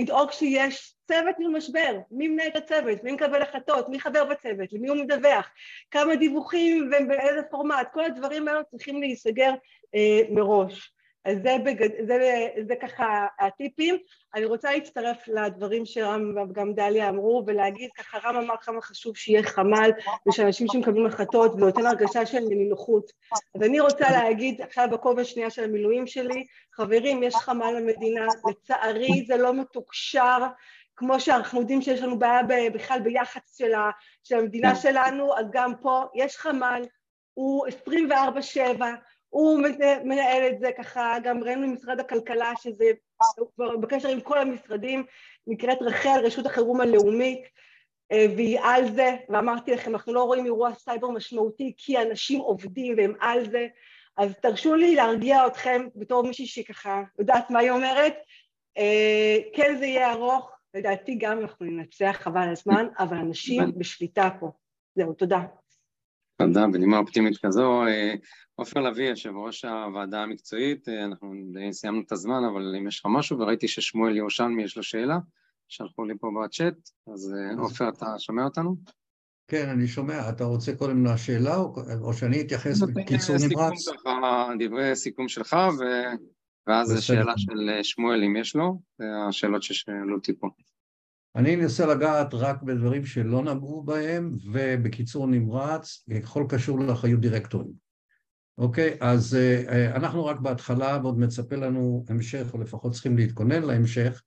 לדאוג שיש צוות ניהול משבר, מי מנהל את הצוות, מי מקבל החלטות, מי חבר בצוות, למי הוא מדווח, כמה דיווחים ובאיזה פורמט, כל הדברים האלה צריכים להיסגר אה, מראש. אז זה, בגד... זה, זה ככה הטיפים. אני רוצה להצטרף לדברים שרם וגם דליה אמרו ולהגיד ככה רם אמר כמה חשוב שיהיה חמ"ל ושאנשים שמקבלים החלטות ונותן הרגשה של נינוחות. אז אני רוצה להגיד עכשיו בכובע שנייה של המילואים שלי, חברים יש חמ"ל למדינה, לצערי זה לא מתוקשר כמו שאנחנו יודעים שיש לנו בעיה בכלל ביחס של, ה, של המדינה. שלנו, אז גם פה יש חמ"ל, הוא 24-7, הוא מנהל את זה ככה, גם ראינו ממשרד הכלכלה שזה כבר בקשר עם כל המשרדים, נקראת רח"ל, רשות החירום הלאומית, אה, והיא על זה, ואמרתי לכם, אנחנו לא רואים אירוע סייבר משמעותי כי אנשים עובדים והם על זה, אז תרשו לי להרגיע אתכם בתור מישהי שככה יודעת מה היא אומרת, אה, כן זה יהיה ארוך, לדעתי גם אנחנו ננצח חבל הזמן, אבל אנשים בשליטה פה. זהו, תודה. תודה, בנימה אופטימית כזו. אה, עופר לביא, יושב ראש הוועדה המקצועית, אה, אנחנו סיימנו את הזמן, אבל אם יש לך משהו, וראיתי ששמואל ירושלמי יש לו שאלה, שלחו לי פה בצ'אט, אז אה, עופר, אתה שומע אותנו? כן, אני שומע. אתה רוצה קודם לשאלה, או, או שאני אתייחס בקיצור נמרץ? דברי סיכום שלך, ו... ואז זו שאלה של שמואל, אם יש לו, זה השאלות ששאלו אותי פה. אני אנסה לגעת רק בדברים שלא נגעו בהם, ובקיצור נמרץ, הכל קשור לאחריות דירקטורים. אוקיי, אז אה, אנחנו רק בהתחלה ועוד מצפה לנו המשך, או לפחות צריכים להתכונן להמשך,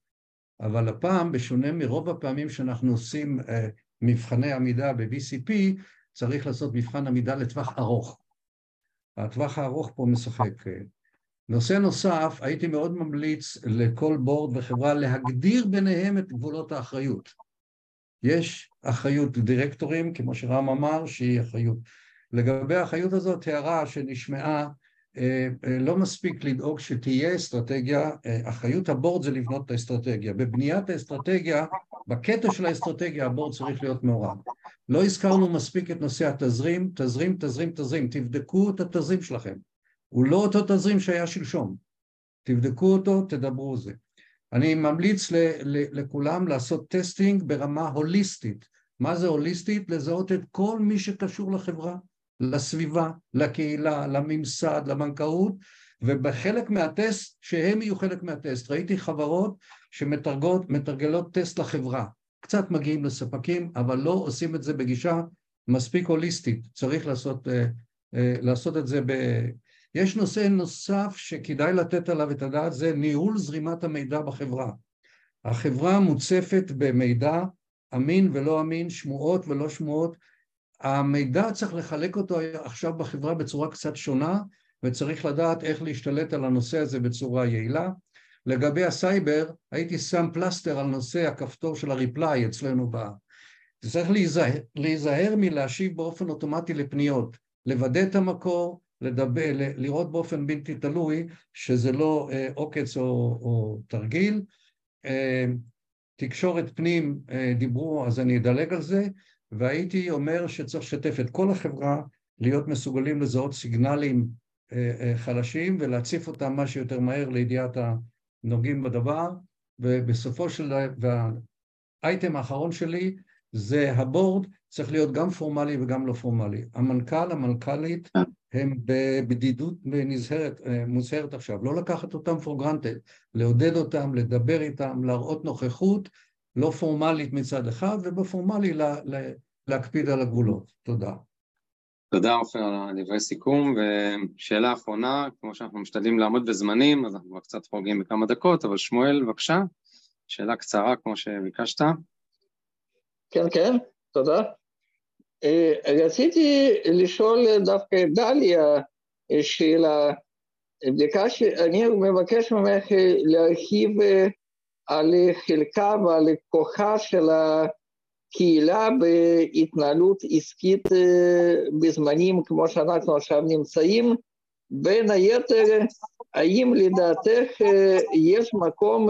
אבל הפעם, בשונה מרוב הפעמים שאנחנו עושים אה, מבחני עמידה ב-VCP, צריך לעשות מבחן עמידה לטווח ארוך. הטווח הארוך פה משחק אה, נושא נוסף, הייתי מאוד ממליץ לכל בורד וחברה להגדיר ביניהם את גבולות האחריות. יש אחריות לדירקטורים, כמו שרם אמר, שהיא אחריות. לגבי האחריות הזאת, הערה שנשמעה, אה, אה, לא מספיק לדאוג שתהיה אסטרטגיה, אה, אחריות ה board זה לבנות את האסטרטגיה. בבניית האסטרטגיה, בקטע של האסטרטגיה ה board צריך להיות מעורב. לא הזכרנו מספיק את נושא התזרים, תזרים, תזרים, תזרים, תבדקו את התזרים שלכם. הוא לא אותו תזרים שהיה שלשום. תבדקו אותו, תדברו זה. אני ממליץ ל, ל, לכולם לעשות testing ברמה הוליסטית. מה זה הוליסטית? לזהות את כל מי שקשור לחברה, לסביבה, לקהילה, לממסד, לבנקאות, ובחלק מהטסט, שהם יהיו חלק מהטסט. ראיתי חברות שמתרגלות טסט לחברה. קצת מגיעים לספקים, אבל לא עושים את זה בגישה מספיק הוליסטית. צריך לעשות, uh, uh, לעשות את זה ב... יש נושא נוסף שכדאי לתת עליו את הדעת, זה ניהול זרימת המידע בחברה. החברה מוצפת במידע אמין ולא אמין, שמועות ולא שמועות. המידע צריך לחלק אותו עכשיו בחברה בצורה קצת שונה, וצריך לדעת איך להשתלט על הנושא הזה בצורה יעילה. לגבי הסייבר, הייתי שם פלסטר על נושא הכפתור של ה reply אצלנו ב... צריך להיזהר, להיזהר מלהשיב באופן אוטומטי לפניות, לוודא את המקור, לדבר, לראות באופן בלתי תלוי שזה לא אה, עוקץ או, או תרגיל. אה, תקשורת פנים אה, דיברו, אז אני אדלג על זה, והייתי אומר שצריך לשתף את כל החברה, להיות מסוגלים לזהות סיגנלים חלשים ולהציף אותם מה שיותר מהר לידיעת הנוגעים בדבר, ובסופו של דבר, והאייטם האחרון שלי זה הבורד צריך להיות גם פורמלי וגם לא פורמלי. המנכ"ל, המנכ"לית, הם בבדידות נזהרת, אה, מוזהרת עכשיו, לא לקחת אותם for granted, לעודד אותם, לדבר איתם, להראות נוכחות לא פורמלית מצד אחד, ובפורמלי לה, לה, להקפיד על הגבולות. תודה. תודה עופר על דברי סיכום, ושאלה אחרונה, כמו שאנחנו משתדלים לעמוד בזמנים, אז אנחנו קצת חורגים בכמה דקות, אבל שמואל, בבקשה, שאלה קצרה כמו שביקשת. כן, כן, תודה. אה, רציתי לשאול דווקא את דליה שאלה. ביקש, אני מבקש ממך להרחיב אה, על חלקה ועל כוחה של הקהילה בהתנהלות עסקית אה, בזמנים כמו שאנחנו עכשיו נמצאים. בין היתר, האם לדעתך יש מקום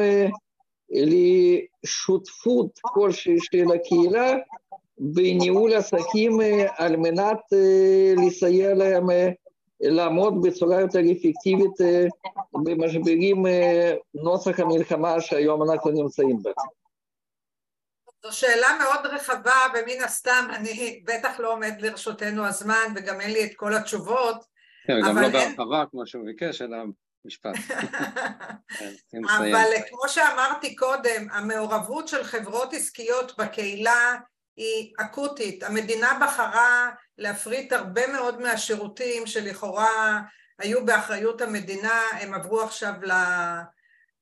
לשותפות כלשהי של הקהילה בניהול עסקים אה, על מנת אה, לסייע להם אה, לעמוד בצורה יותר אפקטיבית במשברים נוסח המלחמה שהיום אנחנו נמצאים בה. זו שאלה מאוד רחבה ומן הסתם אני בטח לא עומד לרשותנו הזמן וגם אין לי את כל התשובות. כן, גם לא בהרחבה כמו שהוא ביקש, אלא משפט. כן, אבל כמו שאמרתי קודם, המעורבות של חברות עסקיות בקהילה היא אקוטית. המדינה בחרה להפריט הרבה מאוד מהשירותים שלכאורה היו באחריות המדינה, הם עברו עכשיו ל...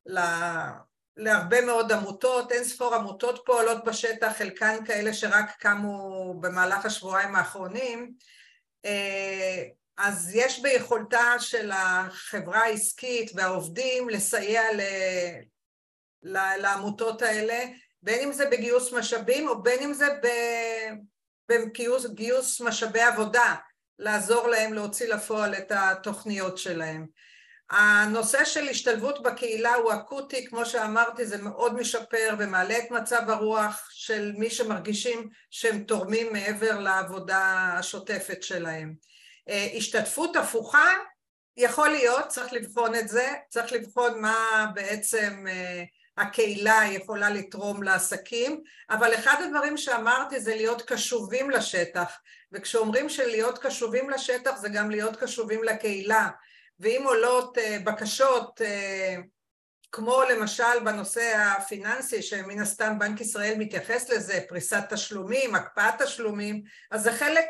ל... להרבה מאוד עמותות, אין ספור עמותות פועלות בשטח, חלקן כאלה שרק קמו במהלך השבועיים האחרונים. אה, אז יש ביכולתה של החברה העסקית והעובדים לסייע ל... לעמותות האלה, בין אם זה בגיוס משאבים או בין אם זה בגיוס משאבי עבודה, לעזור להם להוציא לפועל את התוכניות שלהם. הנושא של השתלבות בקהילה הוא אקוטי, כמו שאמרתי, זה מאוד משפר ומעלה את מצב הרוח של מי שמרגישים שהם תורמים מעבר לעבודה השוטפת שלהם. אה, השתתפות הפוכה, יכול להיות, צריך לבחון את זה, צריך לבחון מה בעצם אה, הקהילה יכולה לתרום לעסקים, אבל אחד הדברים שאמרתי זה להיות קשובים לשטח, וכשאומרים שלהיות קשובים לשטח זה גם להיות קשובים לקהילה, ואם עולות אה, בקשות כמו למשל בנושא הפיננסי, שמן הסתם בנק ישראל מתייחס לזה, פריסת תשלומים, הקפאת תשלומים, אז זה חלק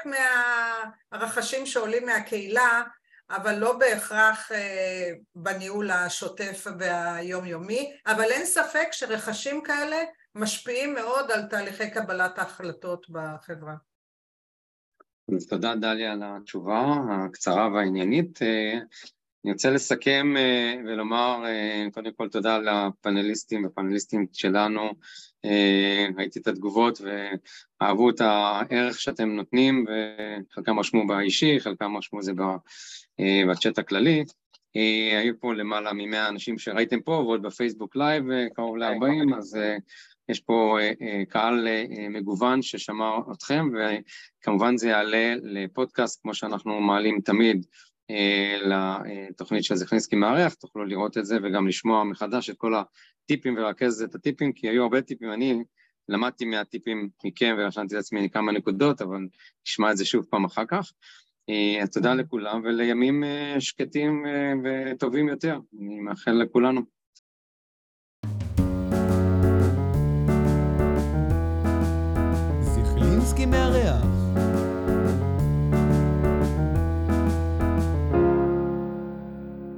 מהרחשים שעולים מהקהילה, אבל לא בהכרח אה, בניהול השוטף והיומיומי, אבל אין ספק שרכשים כאלה משפיעים מאוד על תהליכי קבלת ההחלטות בחברה. אז תודה דליה על התשובה הקצרה והעניינית. אה, אני רוצה לסכם אה, ולומר קודם כל תודה לפאנליסטים והפאנליסטים שלנו, ראיתי את התגובות ואהבו את הערך שאתם נותנים וחלקם רשמו באישי, חלקם רשמו זה בצ'אט הכללי. היו פה למעלה מ-100 אנשים שראיתם פה ועוד בפייסבוק live קרוב ל-40, אז יש פה קהל מגוון ששמע אתכם וכמובן זה יעלה לפודקאסט כמו שאנחנו מעלים תמיד אה, לתוכנית של זכניסקי מארח, תוכלו לראות את זה וגם לשמוע מחדש את כל הטיפים ולרכז את הטיפים, כי היו הרבה טיפים, אני למדתי מהטיפים מכם ורשמתי את עצמי כמה נקודות, אבל נשמע את זה שוב פעם אחר כך. אה, אז תודה לכולם ולימים אה, שקטים וטובים יותר, אני מאחל לכולנו.